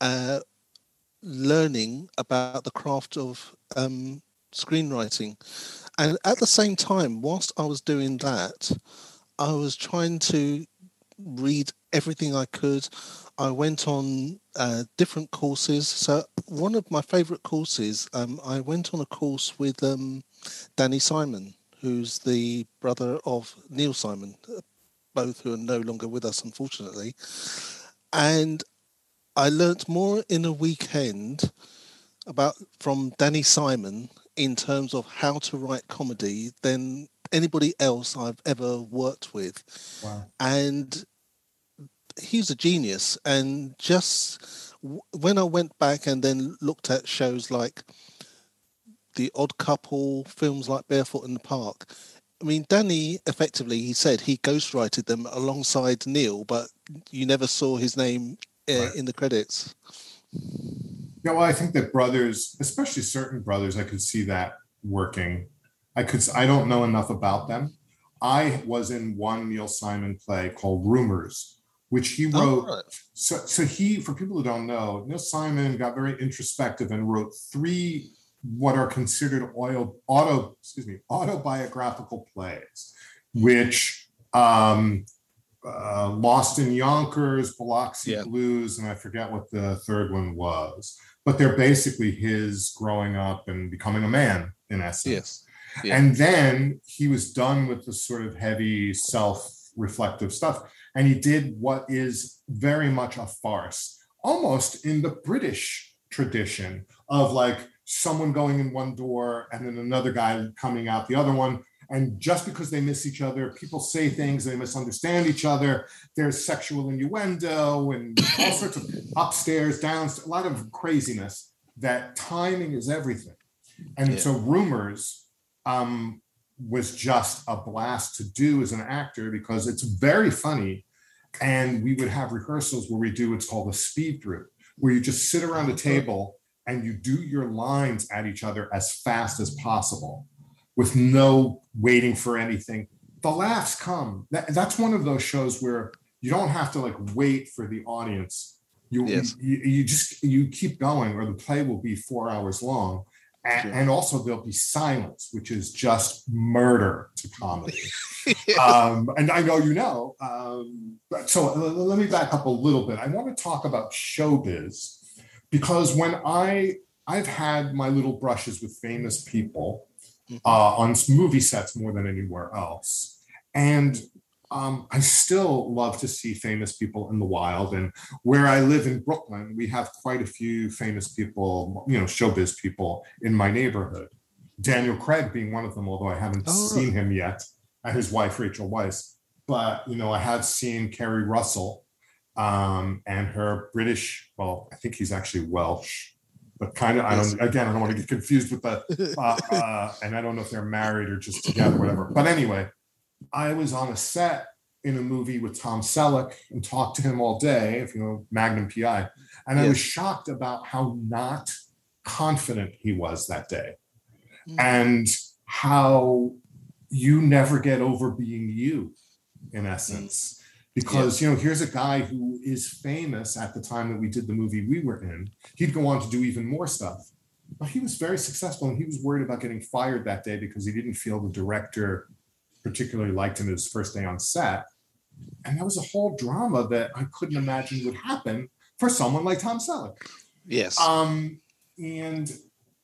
uh, learning about the craft of um, screenwriting. And at the same time, whilst I was doing that, I was trying to read everything I could. I went on uh, different courses. So one of my favourite courses, um, I went on a course with um, Danny Simon, who's the brother of Neil Simon, both who are no longer with us, unfortunately. And I learnt more in a weekend about from Danny Simon in terms of how to write comedy than anybody else I've ever worked with. Wow. And he's a genius. And just when I went back and then looked at shows like The Odd Couple, films like Barefoot in the Park, I mean, Danny effectively, he said he ghostwrited them alongside Neil, but you never saw his name uh, right. in the credits. Yeah, well, I think that brothers, especially certain brothers, I could see that working. I could. I don't know enough about them. I was in one Neil Simon play called Rumors, which he oh, wrote. Oh. So, so he, for people who don't know, Neil Simon got very introspective and wrote three what are considered oil, auto, excuse me, autobiographical plays, which um, uh, Lost in Yonkers, Biloxi yeah. Blues, and I forget what the third one was but they're basically his growing up and becoming a man in essence. Yes. Yeah. And then he was done with the sort of heavy self-reflective stuff, and he did what is very much a farce, almost in the British tradition of like someone going in one door and then another guy coming out the other one and just because they miss each other, people say things, they misunderstand each other. There's sexual innuendo and all sorts of upstairs, downstairs, a lot of craziness. That timing is everything. And yeah. so, Rumors um, was just a blast to do as an actor because it's very funny. And we would have rehearsals where we do what's called a speed through, where you just sit around a table and you do your lines at each other as fast as possible with no waiting for anything. The laughs come. That, that's one of those shows where you don't have to like wait for the audience. You, yes. you, you just you keep going, or the play will be four hours long. And, sure. and, also there'll be silence, which is just murder to comedy. um, and I know you know. Um, so let me back up a little bit. I want to talk about showbiz because when I I've had my little brushes with famous people, mm-hmm. uh, on movie sets more than anywhere else. And um, I still love to see famous people in the wild. And where I live in Brooklyn, we have quite a few famous people, you know, showbiz people in my neighborhood. Daniel Craig being one of them, although I haven't oh, seen him yet, and his wife, Rachel Weisz. But, you know, I have seen Keri Russell um, and her British, well, I think he's actually Welsh but kind of I don't again I don't want to get confused with the uh, uh, and I don't know if they're married or just together whatever. But anyway, I was on a set in a movie with Tom Selleck and talked to him all day, if you know Magnum PI, and I was shocked about how not confident he was that day, mm-hmm. and how you never get over being you, in essence. Mm-hmm because yeah. you know here's a guy who is famous at the time that we did the movie we were in he'd go on to do even more stuff but he was very successful and he was worried about getting fired that day because he didn't feel the director particularly liked him his first day on set. And that was a whole drama that i couldn't imagine would happen for someone like tom selleck. Yes. Um and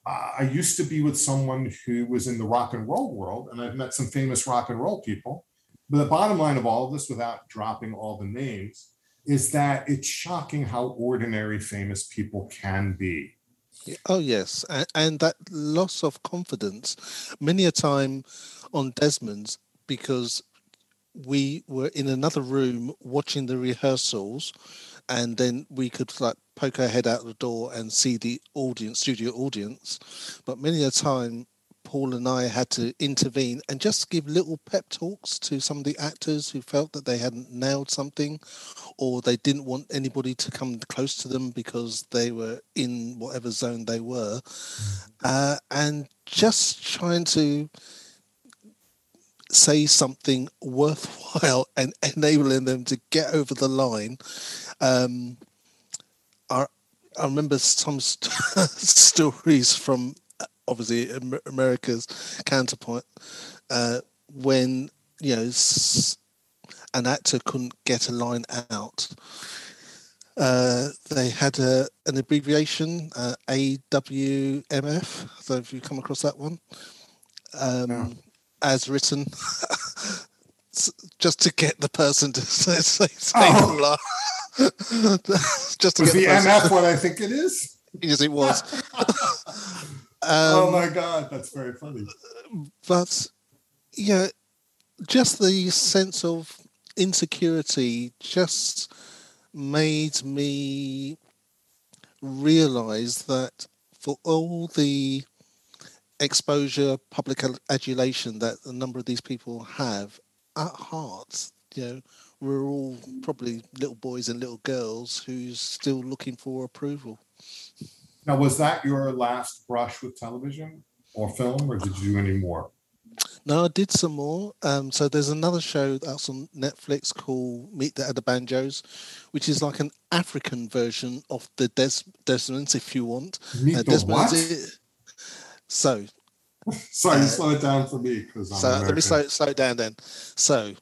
uh, i used to be with someone who was in the rock and roll world and i've met some famous rock and roll people. But the bottom line of all of this, without dropping all the names, is that it's shocking how ordinary famous people can be. Oh yes, and, and that loss of confidence, many a time on Desmond's because we were in another room watching the rehearsals, and then we could like poke our head out the door and see the audience, studio audience. But many a time Paul and I had to intervene and just give little pep talks to some of the actors who felt that they hadn't nailed something or they didn't want anybody to come close to them because they were in whatever zone they were. Mm-hmm. Uh, and just trying to say something worthwhile and enabling them to get over the line. Um, I, I remember some st- stories from obviously America's counterpoint, uh, when you know an actor couldn't get a line out. Uh, they had a, an abbreviation, uh, AWMF. So if you come across that one. Um. As written, just to get the person to say, say, say oh. just to was get the, the MF what I think it is? Yes, it was. Um, oh my god, that's very funny. But yeah, just the sense of insecurity just made me realize that for all the exposure, public adulation that a number of these people have, at heart, you know, we're all probably little boys and little girls who's still looking for approval. Now, was that your last brush with television or film, or did you do any more? No, I did some more. Um, so there's another show that's on Netflix called Meet the Adebanjos, which is like an African version of the Des- Desmonds, if you want. Meet uh, the what? Is, so. Sorry, uh, slow it down for me because I'm So American. let me slow, slow it down then. So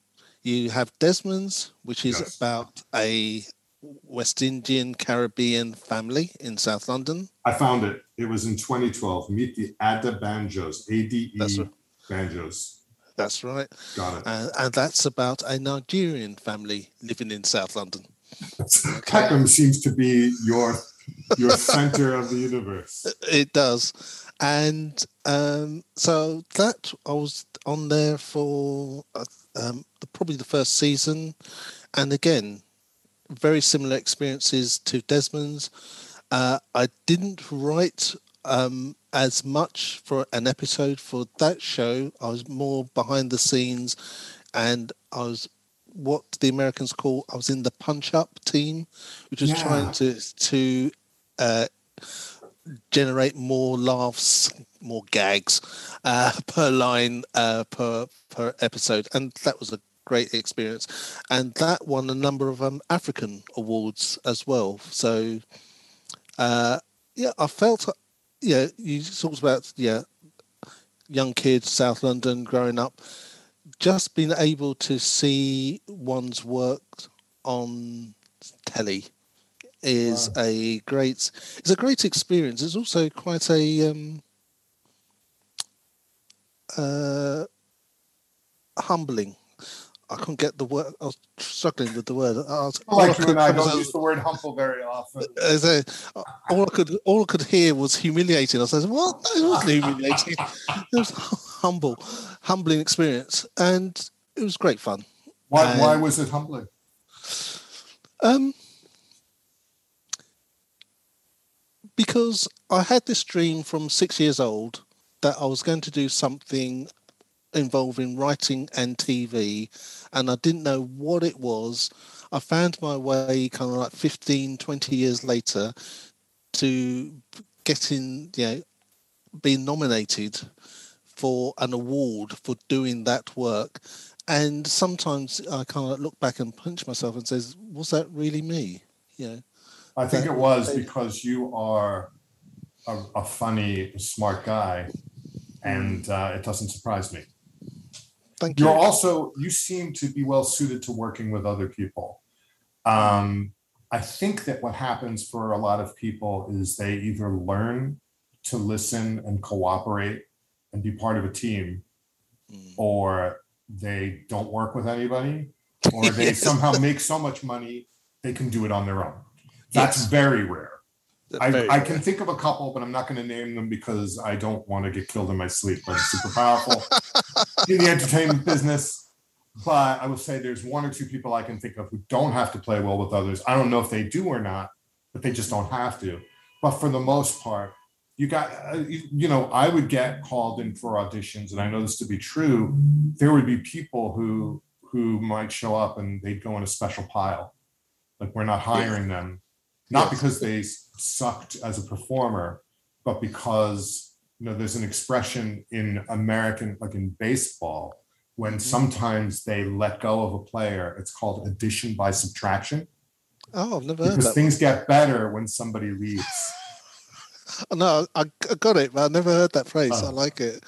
you have Desmonds, which is yes. about a West Indian Caribbean family in South London. I found it. It was in 2012. Meet the Adebanjos, A D E Banjos. That's right. Got it. And, and, that's about a Nigerian family living in South London. Peckham seems to be your your center of the universe. It does. And um, so that I was on there for uh, um, the, probably the first season. And again, very similar experiences to Desmond's. Uh, I didn't write um, as much for an episode for that show. I was more behind the scenes, and I was what the Americans call I was in the punch up team, which was yeah. trying to to uh, generate more laughs, more gags uh, per line uh, per per episode, and that was a great experience, and that won a number of um, African awards as well. So, uh, yeah, I felt, yeah, you talked about yeah, young kids, South London, growing up, just being able to see one's work on telly is wow. a great it's a great experience it's also quite a um uh humbling I couldn't get the word. I was struggling with the word. I was, like you and I don't use the word humble very often. A, all I could all I could hear was humiliating. I said, "What? It wasn't humiliating. it was humble, humbling experience, and it was great fun." Why? And, why was it humbling? Um, because I had this dream from six years old that I was going to do something involving writing and TV, and I didn't know what it was. I found my way kind of like 15, 20 years later to getting, you know, being nominated for an award for doing that work. And sometimes I kind of look back and punch myself and says, was that really me? You know, I think it was because you are a, a funny, smart guy, and uh, it doesn't surprise me. Thank You're also you seem to be well suited to working with other people. Um, I think that what happens for a lot of people is they either learn to listen and cooperate and be part of a team, mm. or they don't work with anybody, or they yes. somehow make so much money they can do it on their own. That's yes. very rare. I, I, can think of a couple, but I'm not going to name them because I don't want to get killed in my sleep. I'm super powerful in the entertainment business. But I will say there's one or two people I can think of who don't have to play well with others. I don't know if they do or not, but they just don't have to. But for the most part, you got, uh, you, you know, I would get called in for auditions, and I know this to be true. There would be people who who might show up and they'd go in a special pile, like we're not hiring them, not yes. because they sucked as a performer, but because you know there's an expression in American, like in baseball, when mm-hmm. sometimes they let go of a player. It's called addition by subtraction. Oh, I've never heard because things one. get better when somebody leaves. no, I, I got it, but I never heard that phrase. Oh. I like it.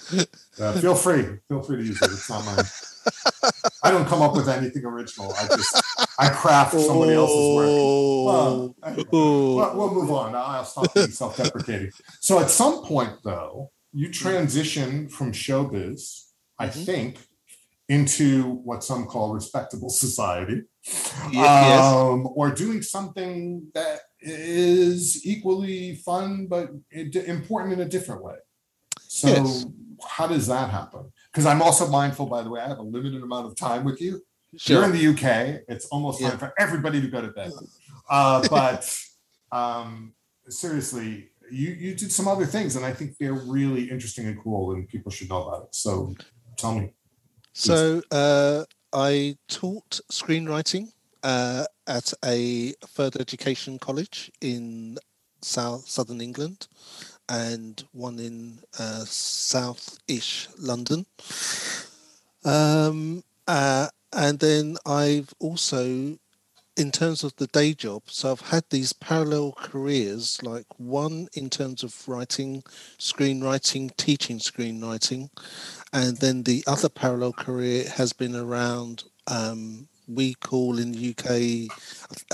uh, feel free, feel free to use it. It's not mine. I don't come up with anything original. I just I craft somebody else's work. Well, anyway, we'll, we'll move on. I'll stop being self-deprecating. So at some point, though, you transition from showbiz, I mm-hmm. think, into what some call respectable society, yes. um, or doing something that is equally fun but important in a different way. So, yes. how does that happen? Because I'm also mindful, by the way, I have a limited amount of time with you. Sure. You're in the UK. It's almost yeah. time for everybody to go to bed. Uh, but um, seriously, you you did some other things, and I think they're really interesting and cool, and people should know about it. So, tell me. So, uh, I taught screenwriting uh, at a further education college in South Southern England, and one in uh, South-ish London. Um, uh, and then I've also, in terms of the day job, so I've had these parallel careers, like one in terms of writing, screenwriting, teaching screenwriting, and then the other parallel career has been around um, we call in the UK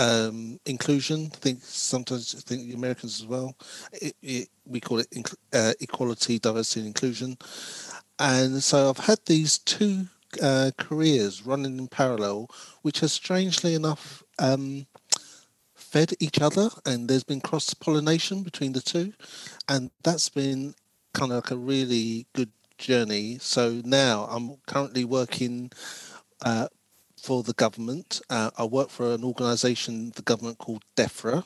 um, inclusion. I think sometimes I think the Americans as well. It, it, we call it uh, equality, diversity, and inclusion. And so I've had these two uh, careers running in parallel, which has strangely enough um, fed each other, and there's been cross pollination between the two, and that's been kind of like a really good journey. So now I'm currently working uh, for the government. Uh, I work for an organisation, the government called DEFRA,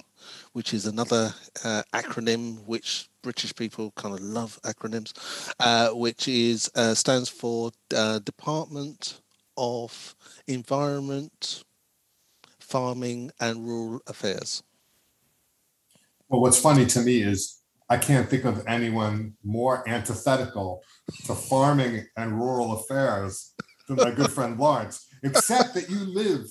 which is another uh, acronym which British people kind of love acronyms, uh, which is uh, stands for uh, Department of Environment, Farming and Rural Affairs. Well, what's funny to me is I can't think of anyone more antithetical to farming and rural affairs than my good friend Lawrence except that you live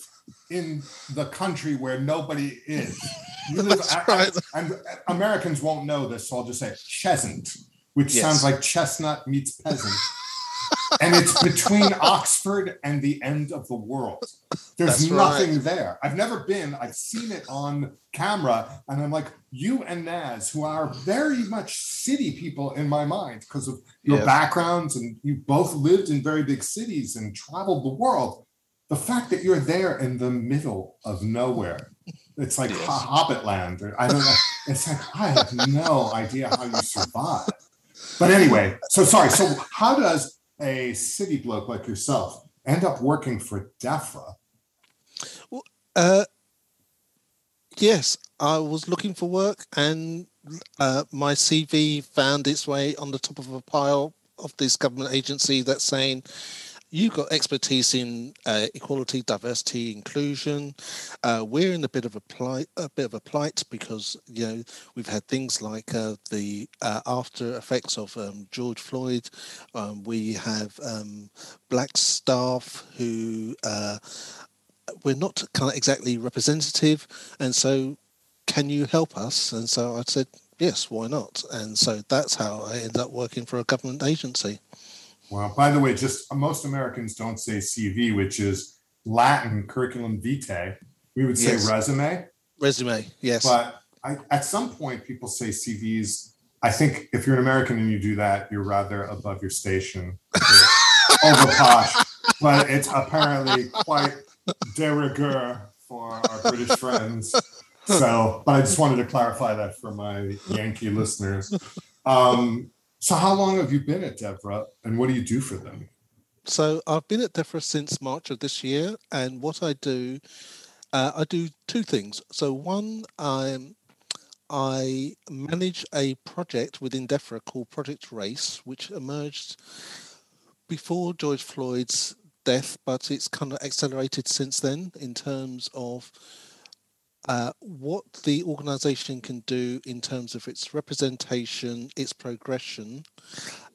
in the country where nobody is. You live, right. and Americans won't know this, so I'll just say chesn't, which yes. sounds like chestnut meets peasant. and it's between Oxford and the end of the world. There's That's nothing right. there. I've never been. I've seen it on camera, and I'm like, you and Naz, who are very much city people in my mind because of your yes. backgrounds, and you both lived in very big cities and traveled the world the fact that you're there in the middle of nowhere, it's like yes. Hobbit land. Or, I don't know. It's like I have no idea how you survive. But anyway, so sorry. So how does a city bloke like yourself end up working for DEFRA? Well, uh, yes, I was looking for work, and uh, my CV found its way on the top of a pile of this government agency that's saying you've got expertise in uh, equality, diversity, inclusion. Uh, we're in a bit of a plight, a bit of a plight because you know we've had things like uh, the uh, after effects of um, George Floyd. Um, we have um, black staff who uh, we're not kind of exactly representative, and so can you help us? And so I said, yes, why not? And so that's how I ended up working for a government agency. Well, by the way, just most Americans don't say CV, which is Latin curriculum vitae. We would say yes. resume. Resume, yes. But I, at some point, people say CVs. I think if you're an American and you do that, you're rather above your station, over posh. But it's apparently quite de rigueur for our British friends so, but I just wanted to clarify that for my Yankee listeners. Um, so, how long have you been at DEFRA, and what do you do for them? So, I've been at DEFRA since March of this year, and what I do, uh, I do two things. So, one, I'm I manage a project within DEFRA called Project Race, which emerged before George Floyd's death, but it's kind of accelerated since then in terms of uh, what the organization can do in terms of its representation, its progression,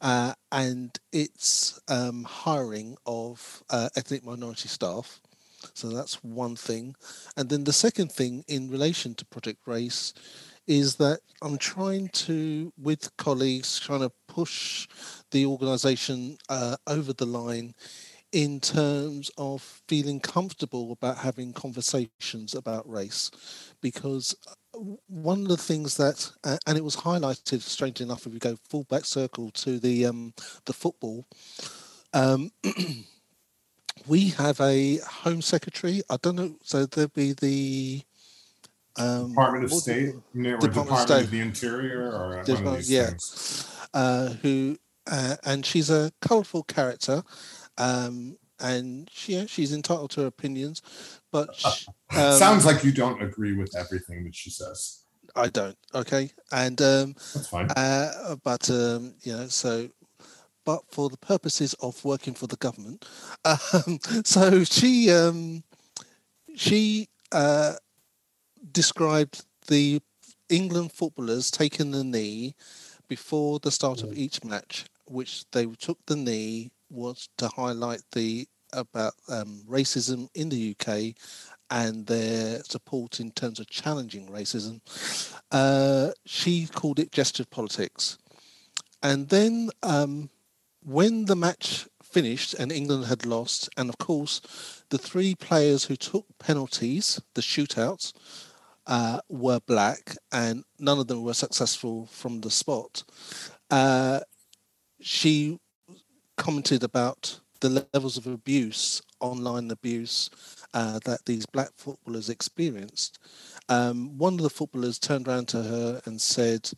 uh, and its um, hiring of uh, ethnic minority staff. So that's one thing. And then the second thing in relation to Project Race is that I'm trying to, with colleagues, trying to push the organization uh, over the line in terms of feeling comfortable about having conversations about race because uh, one of the things that uh, and it was highlighted strangely enough if we go full back circle to the um, the football um, we have a home secretary. I don't know so there'd be the um, Department of State, Department, Department of, of, the Interior, or of these yeah, uh, who uh, and she's a colourful character, um, and she, yeah, she's entitled to her opinions, but she, um, sounds like you don't agree with everything that she says. I don't. Okay, and um, that's fine. Uh, but um, you know, so but for the purposes of working for the government, um, so she um, she uh, described the England footballers taking the knee before the start of mm. each match, which they took the knee was to highlight the about um, racism in the UK and their support in terms of challenging racism. Uh, she called it gestured politics. And then um, when the match finished and England had lost, and of course, the three players who took penalties, the shootouts, uh, were black, and none of them were successful from the spot. Uh, she commented about the levels of abuse, online abuse, uh, that these black footballers experienced. Um, one of the footballers turned around to her and said,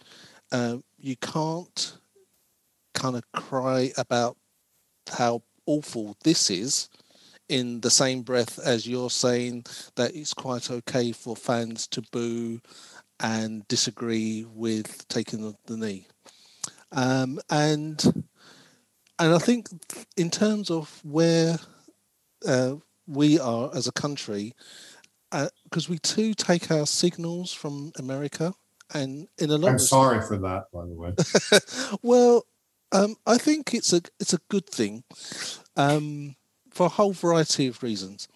uh, "You can't kind of cry about how awful this is." in the same breath as you're saying that it's quite okay for fans to boo and disagree with taking the knee. Um, and and I think in terms of where uh, we are as a country, because uh, we too take our signals from America, and in a lot. I'm sorry for that, by the way. well, um, I think it's a it's a good thing. Um, for a whole variety of reasons.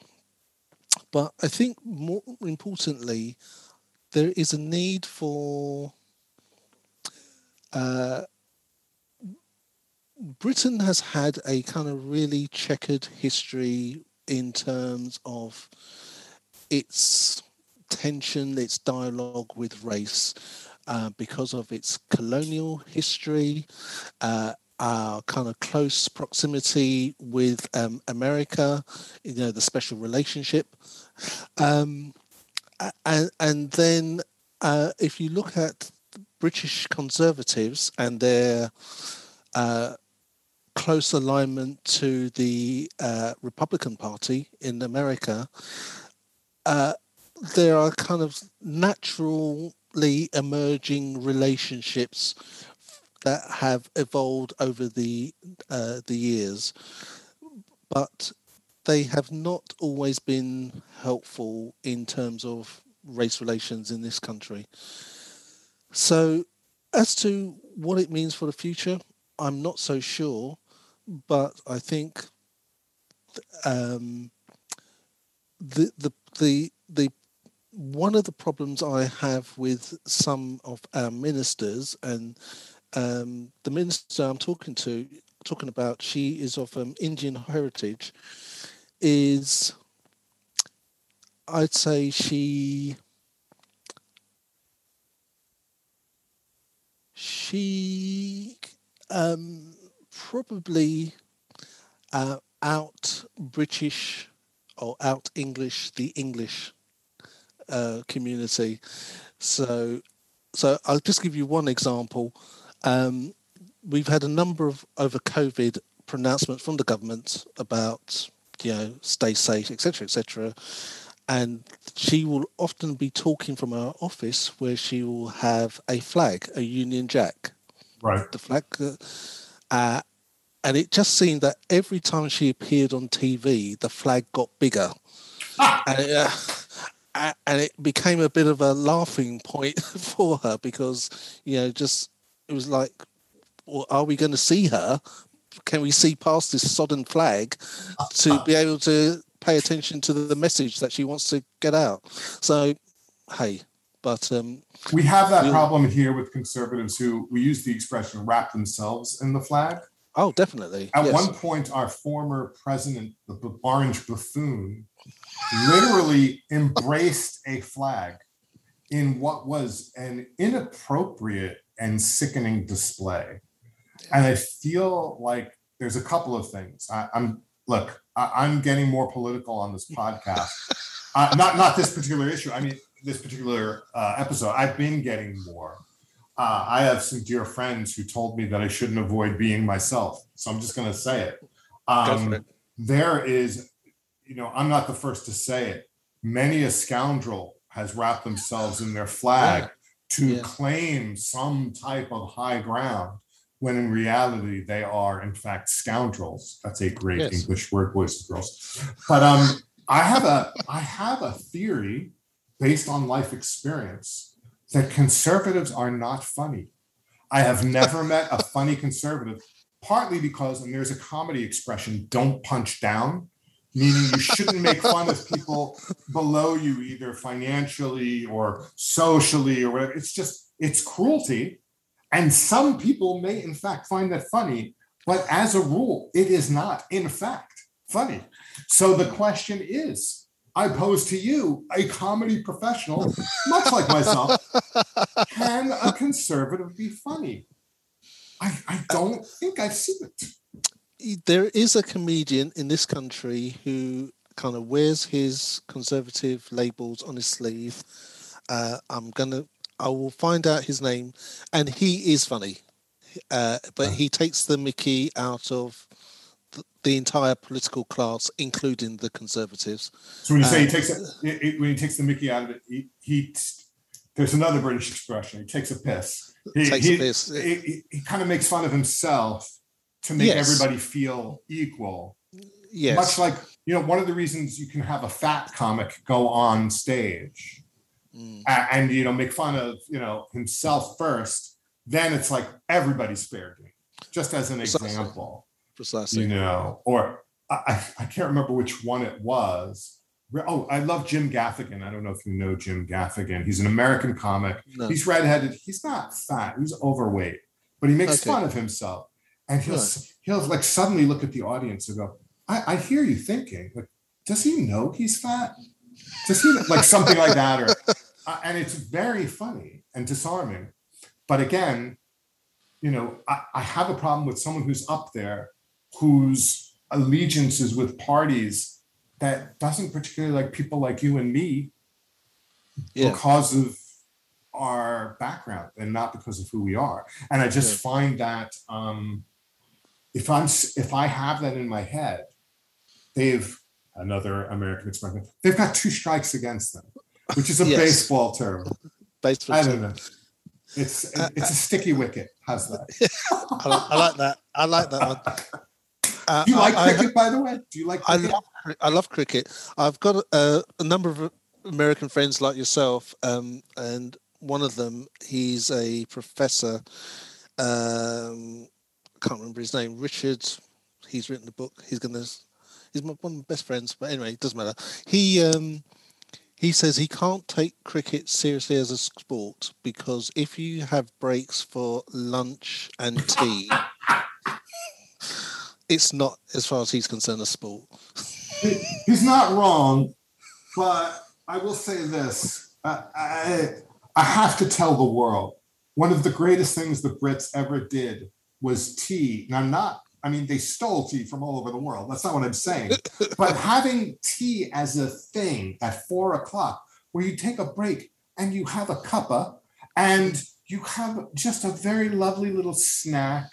But I think more importantly, there is a need for uh, Britain has had a kind of really checkered history in terms of its tension, its dialogue with race, uh, because of its colonial history, uh, our kind of close proximity with um, America, you know, the special relationship. Um, and, and then uh, if you look at British conservatives and their uh, close alignment to the uh, Republican Party in America, uh, there are kind of naturally emerging relationships that have evolved over the uh, the years, but they have not always been helpful in terms of race relations in this country. So, as to what it means for the future, I'm not so sure, but I think um, the the the the one of the problems I have with some of our ministers and um, the minister I'm talking to, talking about, she is of um, Indian heritage, is I'd say she she um, probably uh, out British or out English the English uh, community. So, so I'll just give you one example. Um, we've had a number of over COVID pronouncements from the government about you know stay safe, etc., etc. And she will often be talking from her office where she will have a flag, a Union Jack, right? The flag, uh, uh and it just seemed that every time she appeared on TV, the flag got bigger, and, it, uh, and it became a bit of a laughing point for her because you know just it was like, well, are we going to see her? Can we see past this sodden flag to be able to pay attention to the message that she wants to get out? So, hey, but um, we have that problem here with conservatives who we use the expression wrap themselves in the flag. Oh, definitely. At yes. one point, our former president, the orange buffoon, literally embraced a flag in what was an inappropriate and sickening display. And I feel like there's a couple of things. I, am look, I, am getting more political on this podcast. uh, not not this particular issue. I mean, this particular uh, episode. I've been getting more. Uh, I have some dear friends who told me that I shouldn't avoid being myself. So I'm just going to say it. Um, it. There is, you know, I'm not the first to say it. Many a scoundrel has wrapped themselves in their flag yeah. to yeah. claim some type of high ground when in reality they are in fact scoundrels. That's a great yes. English word, boys and girls. But um, I have a I have a theory based on life experience that conservatives are not funny. I have never met a funny conservative, partly because, and there's a comedy expression, don't punch down, meaning you shouldn't make fun of people below you, either financially or socially or whatever. It's just, it's cruelty. And some people may, in fact, find that funny, but as a rule, it is not, in fact, funny. So the question is I pose to you, a comedy professional, much like myself, can a conservative be funny? I, I don't think I've seen it. There is a comedian in this country who kind of wears his conservative labels on his sleeve. Uh, I'm gonna I will find out his name, and he is funny, uh, but he takes the Mickey out of the, entire political class, including the Conservatives. So when you say he takes it, it, when he takes the Mickey out of it, he, he there's another British expression. He takes a piss. He, takes he, a piss. He, he, kind of makes fun of himself to make yes. everybody feel equal. Yes. Much like you know, one of the reasons you can have a fat comic go on stage mm. and you know make fun of you know himself first then it's like everybody's fair game just as an Precisely. Precisely. you know or I, I can't remember which one it was Oh, I love Jim Gaffigan. I don't know if you know Jim Gaffigan. He's an American comic. No. He's redheaded. He's not fat. He's overweight, but he makes okay. fun of himself. And he'll he'll like suddenly look at the audience and go, "I, I hear you thinking. Like, does he know he's fat? Does he like something like that?" Or uh, and it's very funny and disarming. But again, you know, I, I have a problem with someone who's up there whose allegiance is with parties that doesn't particularly like people like you and me yeah. because of our background and not because of who we are. And I just yeah. find that um, if I'm if I have that in my head, they've another American expression. They've got two strikes against them which is a yes. baseball term. Baseball I don't know. It's uh, it's a sticky wicket. How's that? I, like, I, like, that. I like that one. Uh, Do you like I, cricket, I, by the way? Do you like cricket? I love, I love cricket. I've got a, a number of American friends like yourself, um, and one of them, he's a professor. Um, I can't remember his name. Richard. He's written a book. He's gonna. He's my, one of my best friends, but anyway, it doesn't matter. He um, he says he can't take cricket seriously as a sport because if you have breaks for lunch and tea, it's not, as far as he's concerned, a sport. He's not wrong, but I will say this: I, I, I have to tell the world one of the greatest things the Brits ever did was tea. Now, not I mean, they stole tea from all over the world. That's not what I'm saying. but having tea as a thing at four o'clock where you take a break and you have a cuppa and you have just a very lovely little snack.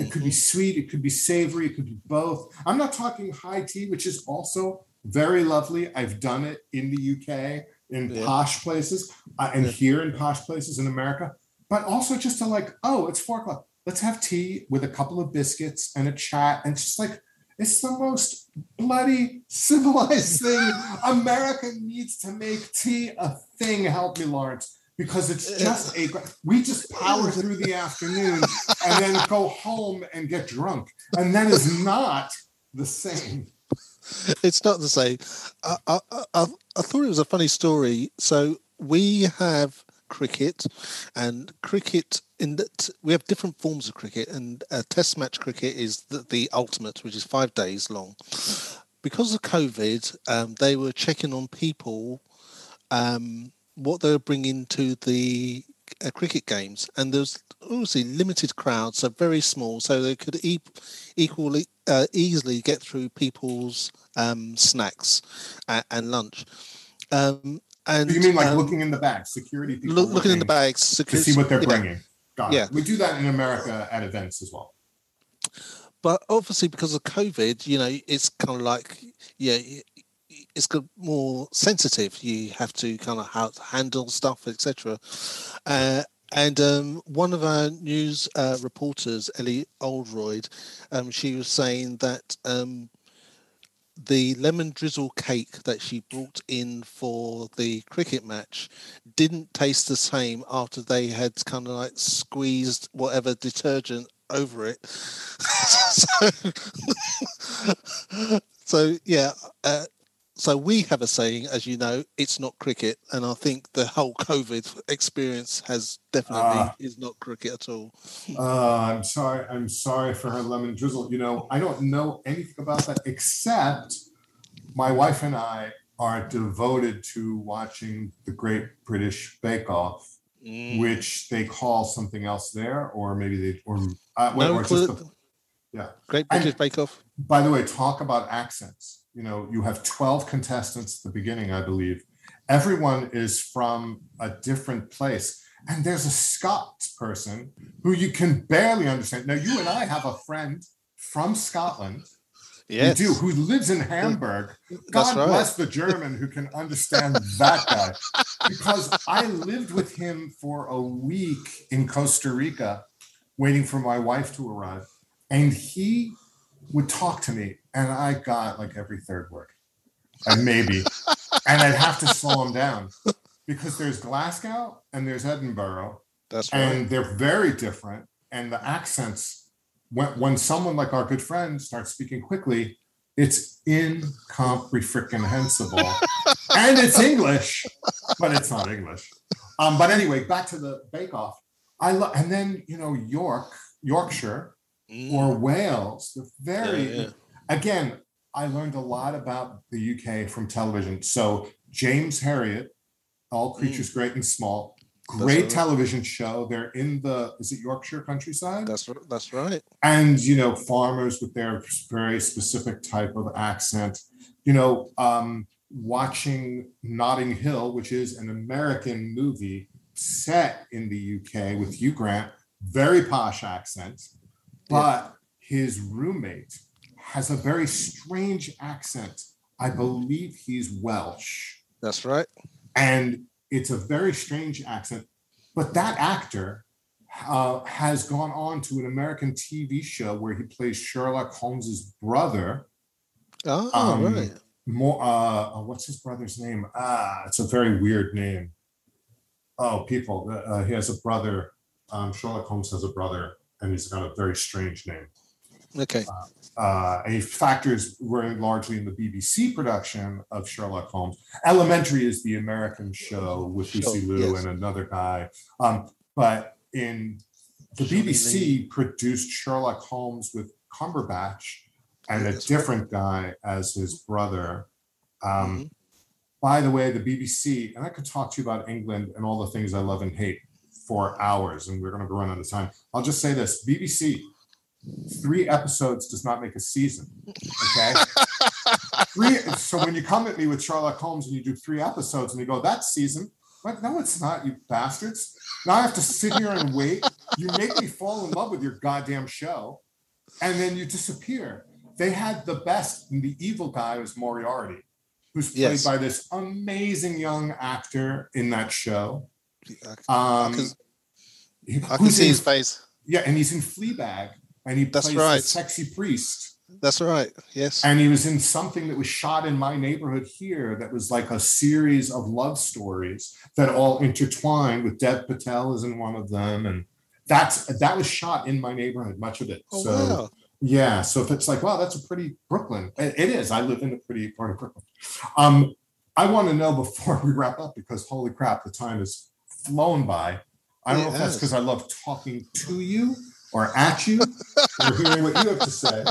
It could be sweet, it could be savory, it could be both. I'm not talking high tea, which is also very lovely. I've done it in the UK, in Yeah. posh places, uh, and Yeah. here in posh places in America, but also just to like, oh, it's four o'clock. Let's have tea with a couple of biscuits and a chat. And just like, it's the most bloody civilized thing. America needs to make tea a thing. Help me, Lawrence. Because it's just a, we just power through the afternoon and then go home and get drunk. And that is not the same. it's not the same. I, I, I, I thought it was a funny story. So we have cricket, and cricket in that we have different forms of cricket, and uh, Test match cricket is the, the ultimate, which is five days long. Because of COVID, um, they were checking on people um, what they were bringing to the uh, cricket games, and there was obviously limited crowds, so very small, so they could e- equally uh, easily get through people's um, snacks and, and lunch. Um, and You mean like um, looking in the bag, security people look, looking in the bags to see what they're bringing. Got Yeah. it. We do that in America at events as well. but obviously because of COVID, you know, it's kind of like yeah, it's more sensitive. You have to kind of handle stuff, etc. Uh, and um, one of our news uh, reporters, Ellie Oldroyd, um, she was saying that um, the lemon drizzle cake that she brought in for the cricket match didn't taste the same after they had kind of like squeezed whatever detergent over it. so, so yeah, uh, so we have a saying, as you know, it's not cricket, and I think the whole COVID experience has definitely Ah. is not cricket at all. Uh, I'm sorry. I'm sorry for her lemon drizzle. You know, I don't know anything about that except my wife and I are devoted to watching the Great British Bake Off, Mm. which they call something else there, or maybe they or uh, No, or just the- yeah. Great British Bake Off. by the way, talk about accents. You know, you have 12 contestants at the beginning, I believe. Everyone is from a different place. And there's a Scots person who you can barely understand. Now, you and I have a friend from Scotland. Yes, We do, who lives in Hamburg. God right. bless the German who can understand that guy. Because I lived with him for a week in Costa Rica, waiting for my wife to arrive. And he would talk to me, and I got like every third word, and maybe, and I'd have to slow him down because there's Glasgow and there's Edinburgh, That's right. and they're very different. And the accents, when, when someone like our good friend starts speaking quickly, it's incomprehensible. and it's English, but it's not English. Um, but anyway, back to the Bake Off. I love, and then you know York, Yorkshire, Mm. or Wales. They're very Yeah, yeah. Again. I learned a lot about the UK from television. So James Herriot, All Creatures Great and Small, great right. television show. They're in the is it Yorkshire countryside? That's that's right. and you know farmers with their very specific type of accent you know um watching notting hill which is an american movie set in the uk with hugh grant very posh accent but his roommate has a very strange accent i believe he's welsh That's right. and it's a very strange accent. But that actor uh, has gone on to an American TV show where he plays Sherlock Holmes's brother. Oh, Um, right. More, uh, uh, what's his brother's name? Ah, it's a very weird name. Oh, people, uh, uh, he has a brother. Um, Sherlock Holmes has a brother, and he's got a very strange name. Okay. uh, a factors were largely in the BBC production of Sherlock Holmes. Elementary is the American show with Lucy Liu yes. and another guy. Um, but in the BBC produced Sherlock Holmes with Cumberbatch and a different guy as his brother. Um, Mhm. By the way, the BBC, and I could talk to you about England and all the things I love and hate for hours, and we're going to run out of time. I'll just say this BBC, three episodes does not make a season. Okay. three. So when you come at me with Sherlock Holmes and you do three episodes and you go, "That's season," like, no, it's not, you bastards. Now I have to sit here and wait. You make me fall in love with your goddamn show, and then you disappear. They had the best. And the evil guy was Moriarty, who's played Yes. by this amazing young actor in that show. I Um, can, I can see his face. Yeah, and he's in Fleabag, and he That's plays right. the sexy priest. That's right. Yes. And he was in something that was shot in my neighborhood here that was like a series of love stories that all intertwined with Dev Patel is in one of them. And that's that was shot in my neighborhood, much of it. Oh so wow. yeah. So if it's like, wow, that's a pretty Brooklyn. It it is. I live in a pretty part of Brooklyn. Um, I want to know before we wrap up because holy crap, the time has flown by. I don't It know if that's because I love talking to you or at you or hearing what you have to say.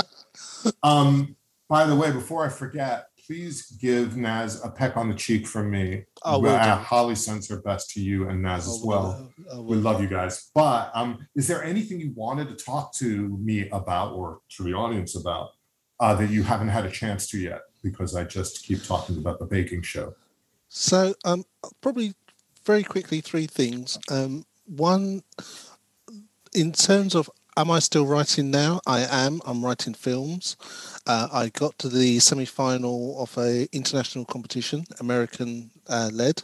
Um, by the way, before I forget, please give Naz a peck on the cheek from me. I will Uh. Holly sends her best to you and Naz I as well. Will. We love you guys. But um, is there anything you wanted to talk to me about or to the audience about uh, that you haven't had a chance to yet? Because I just keep talking about the baking show. So, um, probably very quickly, three things. Um, one, in terms of am I still writing now? I am. I'm writing films. Uh, I got to the semi-final of a international competition, American uh, led,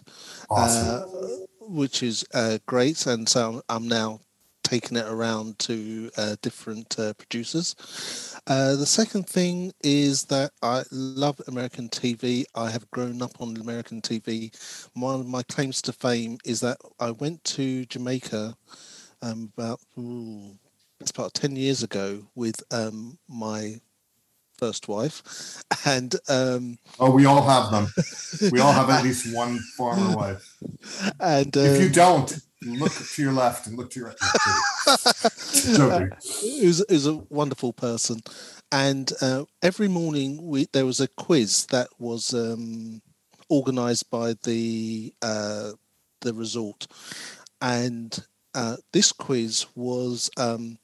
Awesome. uh, which is uh, great. And so I'm, I'm now taking it around to uh, different uh, producers. Uh, the second thing is that I love American TV. I have grown up on American TV. One of my claims to fame is that I went to Jamaica um, about ooh, it's about 10 years ago with um, my first wife and um, oh, we all have them. We all have at least one former wife. and If you um, don't, look to your left and look to your right. Joking. who's, who's a wonderful person. And uh, every morning we there was a quiz that was um, organised by the uh, the resort, and uh, this quiz was um,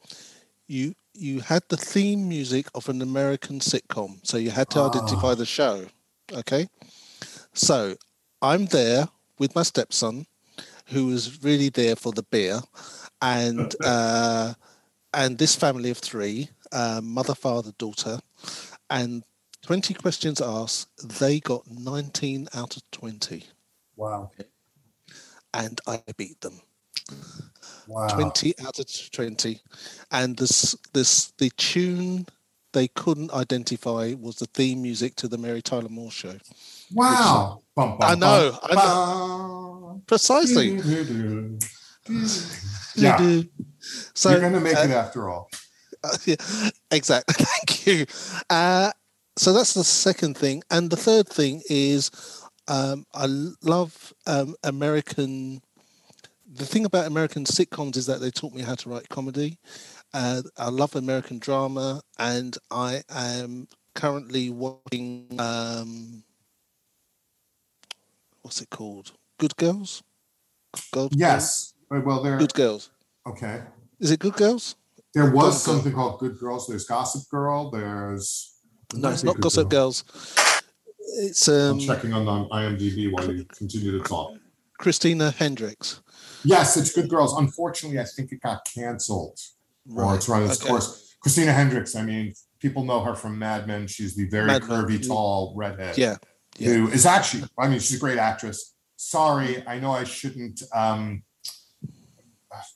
you you had the theme music of an American sitcom, so you had to identify Ah. the show. Okay, so I'm there with my stepson, who was really there for the beer, and uh, and this family of three, uh, mother, father, daughter, and twenty questions asked. They got nineteen out of twenty, Wow. and I beat them. Wow. 20 out of 20 and this this the tune they couldn't identify was the theme music to the mary tyler moore show Wow. Bum, bum, I know, bum, I bum. precisely Yeah. so You're going to make uh, it after all. Uh, yeah, exactly. Thank you. Uh, so that's the second thing, and the third thing is um, I love um, American. The thing about American sitcoms is that they taught me how to write comedy. Uh, I love American drama, and I am currently watching. Um, what's it called? Good Girls. Good Yes. Well, there. Good Girls. Okay. Is it Good Girls? There was Good Girl. something called Good Girls. There's Gossip Girl. There's. No, it's not Good Gossip Girl. Girls. It's I'm um, checking on the IMDb while you continue to talk. Christina Hendricks. Yes, it's Good Girls. Unfortunately, I think it got canceled. Or it's run its okay. course. Christina Hendricks. I mean, people know her from Mad Men. She's the very Mad curvy, tall redhead. Yeah, yeah. who is actually, I mean, she's a great actress. Sorry, I know I shouldn't, um,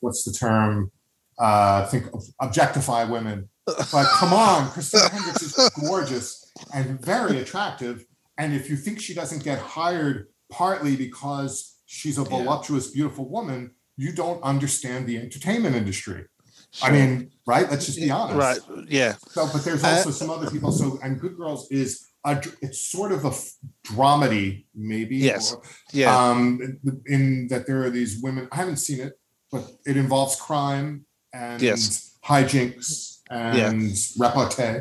what's the term? Uh, think of- objectify women. But come on, Christina Hendricks is gorgeous and very attractive. And if you think she doesn't get hired partly because she's a Yeah. voluptuous, beautiful woman, you don't understand the entertainment industry. I mean, right? Let's just be honest. Right. Yeah. So, but there's Uh, also some other people. So, and Good Girls is a, it's sort of a f- dramedy, maybe. Yes. or, Yeah. Um, in, in that there are these women. I haven't seen it, but it involves crime and Yes. hijinks and repartee.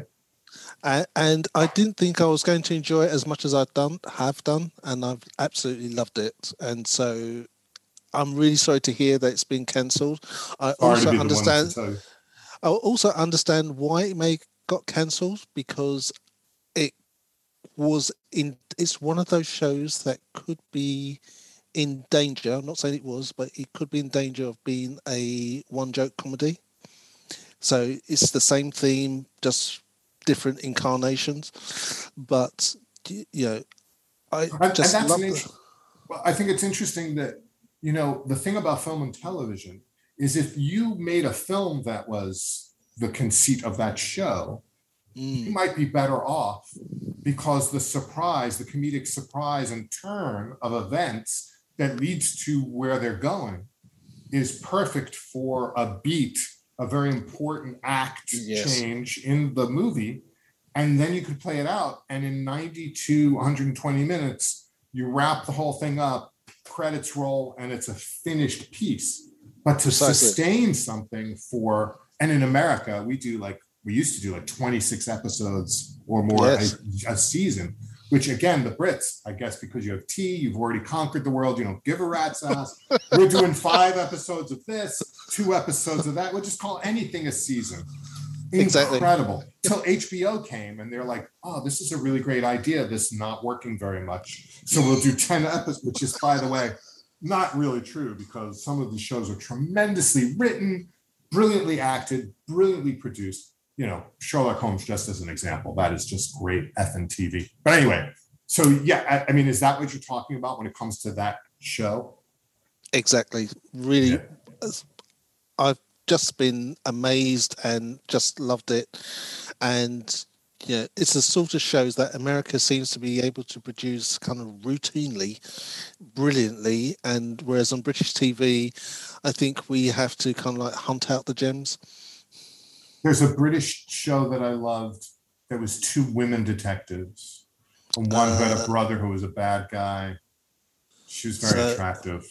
And I didn't think I was going to enjoy it as much as I've done, have done, and I've absolutely loved it. And so, I'm really sorry to hear that it's been cancelled. I also understand. one to tell you. I also understand why it may got cancelled because it was in. It's one of those shows that could be in danger. I'm not saying it was, but it could be in danger of being a one joke comedy. So it's the same theme, just different incarnations. But you know, I And- just and that's love. an the- int- well, I think it's interesting that you know the thing about film and television is if you made a film that was the conceit of that show, you Mm, might be better off because the surprise, the comedic surprise and turn of events that leads to where they're going is perfect for a beat, a very important act Yes. change in the movie. And then you could play it out. And in 92, 120 minutes, you wrap the whole thing up, credits roll, and it's a finished piece. But to Precisely. sustain something for, and in America, we do like, we used to do like 26 episodes or more Yes. a, a season, which again, the Brits, I guess, because you have tea, you've already conquered the world, you don't give a rat's ass. We're doing five episodes of this, two episodes of that. We'll just call anything a season. Exactly. Incredible. Till HBO came and they're like, oh, this is a really great idea. This not working very much. So we'll do 10 episodes, which is, by the way, not really true because some of the shows are tremendously written, brilliantly acted, brilliantly produced. You know, Sherlock Holmes, just as an example, that is just great effing TV. But anyway, so yeah, I, I mean, is that what you're talking about when it comes to that show? exactly. Really, Yeah. I've just been amazed and just loved it. And yeah, it's the sort of shows that America seems to be able to produce kind of routinely, brilliantly. And whereas on British TV, I think we have to kind of like hunt out the gems. There's a British show that I loved that was two women detectives. And one had a Uh, brother who was a bad guy. She was very So- attractive.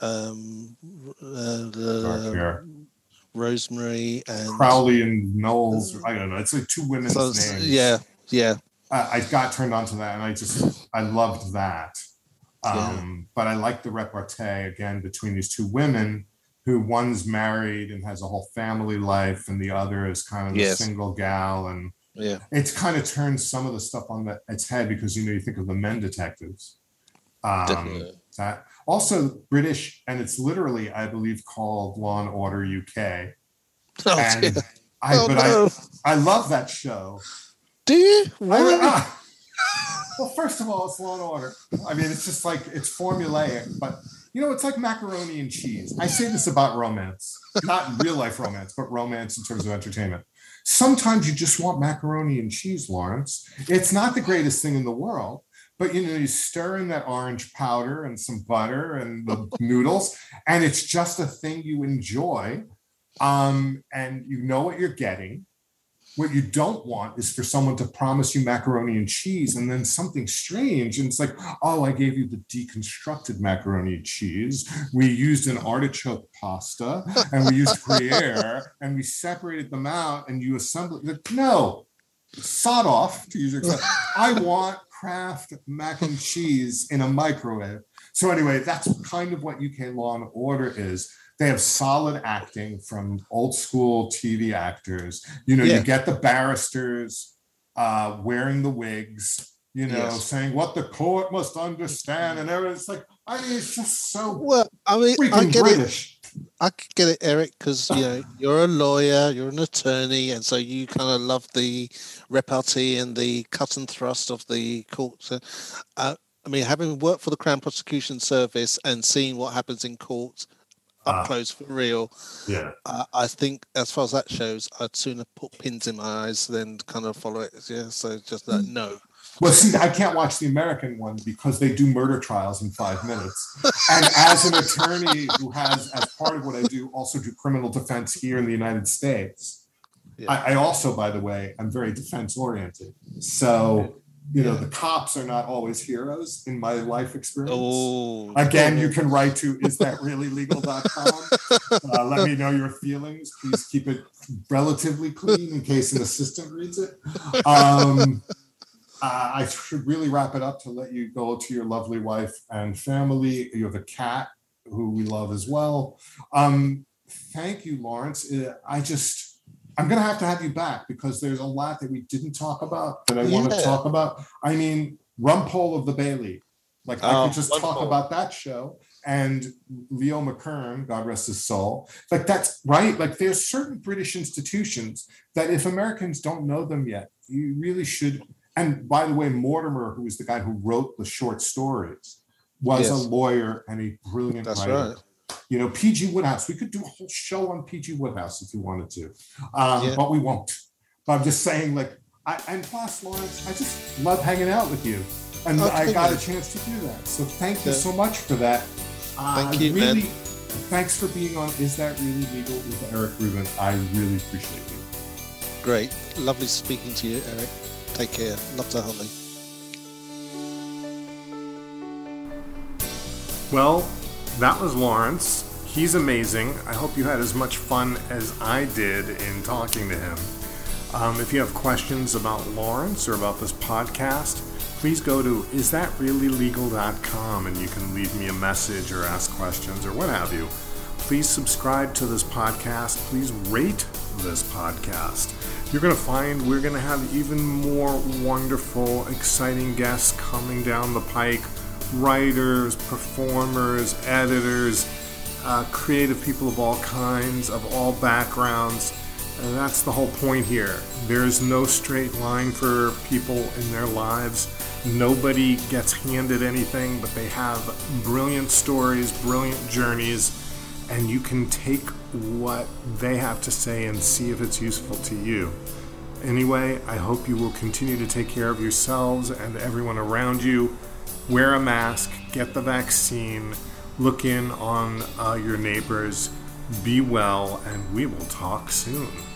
Um, uh, Dark the hair. Rosemary and Crowley and Knowles. I don't know. It's like two women's So, names. yeah, yeah, I, I got turned on to that and I just I loved that. Um, Yeah. but I like the repartee again between these two women who one's married and has a whole family life and the other is kind of a Yes. single gal and yeah. it's kind of turned some of the stuff on the, its head because you know you think of the men detectives um, Definitely. that also british and it's literally i believe called law and order uk Oh, and dear. i Oh, but no. i i love that show Do you? I- ah. well first of all it's law and order i mean it's just like it's formulaic but you know it's like macaroni and cheese. I say this about romance not real life romance but romance in terms of entertainment. Sometimes you just want macaroni and cheese lawrence. It's not the greatest thing in the world but you know you stir in that orange powder and some butter and the noodles and it's just a thing you enjoy um, and you know what you're getting what you don't want is for someone to promise you macaroni and cheese and then something strange. And it's like, oh, I gave you the deconstructed macaroni and cheese. We used an artichoke pasta and we used Gruyere and we separated them out and you assembled it. No, sod off, to use your example. I want Kraft mac and cheese in a microwave. So, anyway, that's kind of what UK Law and Order is they have solid acting from old school TV actors. You know, Yeah. you get the barristers uh, wearing the wigs, you know, Yes. saying what the court must understand, and everything. It's like, I mean, it's just so Well, I mean, I freaking get it. I get it, Eric, because you know you're a lawyer, you're an attorney, and so you kind of love the repartee and the cut and thrust of the courts. Uh, I mean, having worked for the Crown Prosecution Service and seeing what happens in court up Ah. close for real, Yeah. uh, I think as far as that shows, I'd sooner put pins in my eyes than kind of follow it. Yeah, so just that Hmm. no. Well, see, I can't watch the American one because they do murder trials in five minutes. And as an attorney who has, as part of what I do, also do criminal defense here in the United States, Yeah. I, I also, by the way, I'm very defense oriented. So, you know, the cops are not always heroes in my life experience. Oh, Again, you can write to is that really legal.com. Uh, let me know your feelings. Please keep it relatively clean in case an assistant reads it. Um, uh, I should really wrap it up to let you go to your lovely wife and family. You have a cat who we love as well. Um, thank you, Lawrence. Uh, I just, I'm gonna have to have you back because there's a lot that we didn't talk about that I want to talk about. I mean, Rumpole of the Bailey. Like I Oh, could just talk about that show and Leo McKern, God rest his soul. Like that's right. Like there's certain British institutions that if Americans don't know them yet, you really should. And by the way, Mortimer, who was the guy who wrote the short stories, was a lawyer and a brilliant That's writer. right. You know, PG Wodehouse. We could do a whole show on PG Wodehouse if you wanted to, um, Yeah. but we won't. But I'm just saying, like, I, and plus, Lawrence, I just love hanging out with you, and I Okay, got a chance to do that. So thank you Yeah. so much for that. Uh, Thank you, man. really, Thanks for being on. Is that really legal with Eric Rubin? I really appreciate you. Great. Lovely speaking to you, Eric. Take care. Love to Holly. Well, that was Lawrence. He's amazing. I hope you had as much fun as I did in talking to him. Um, if you have questions about Lawrence or about this podcast, please go to isthatreallylegal.com and you can leave me a message or ask questions or what have you. Please subscribe to this podcast. Please rate this podcast. You're going to find we're going to have even more wonderful, exciting guests coming down the pike writers, performers, editors, uh, creative people of all kinds, of all backgrounds. And that's the whole point here. There's no straight line for people in their lives. Nobody gets handed anything, but they have brilliant stories, brilliant journeys, and you can take what they have to say and see if it's useful to you. Anyway, I hope you will continue to take care of yourselves and everyone around you. Wear a mask, get the vaccine, look in on uh, your neighbors, be well, and we will talk soon.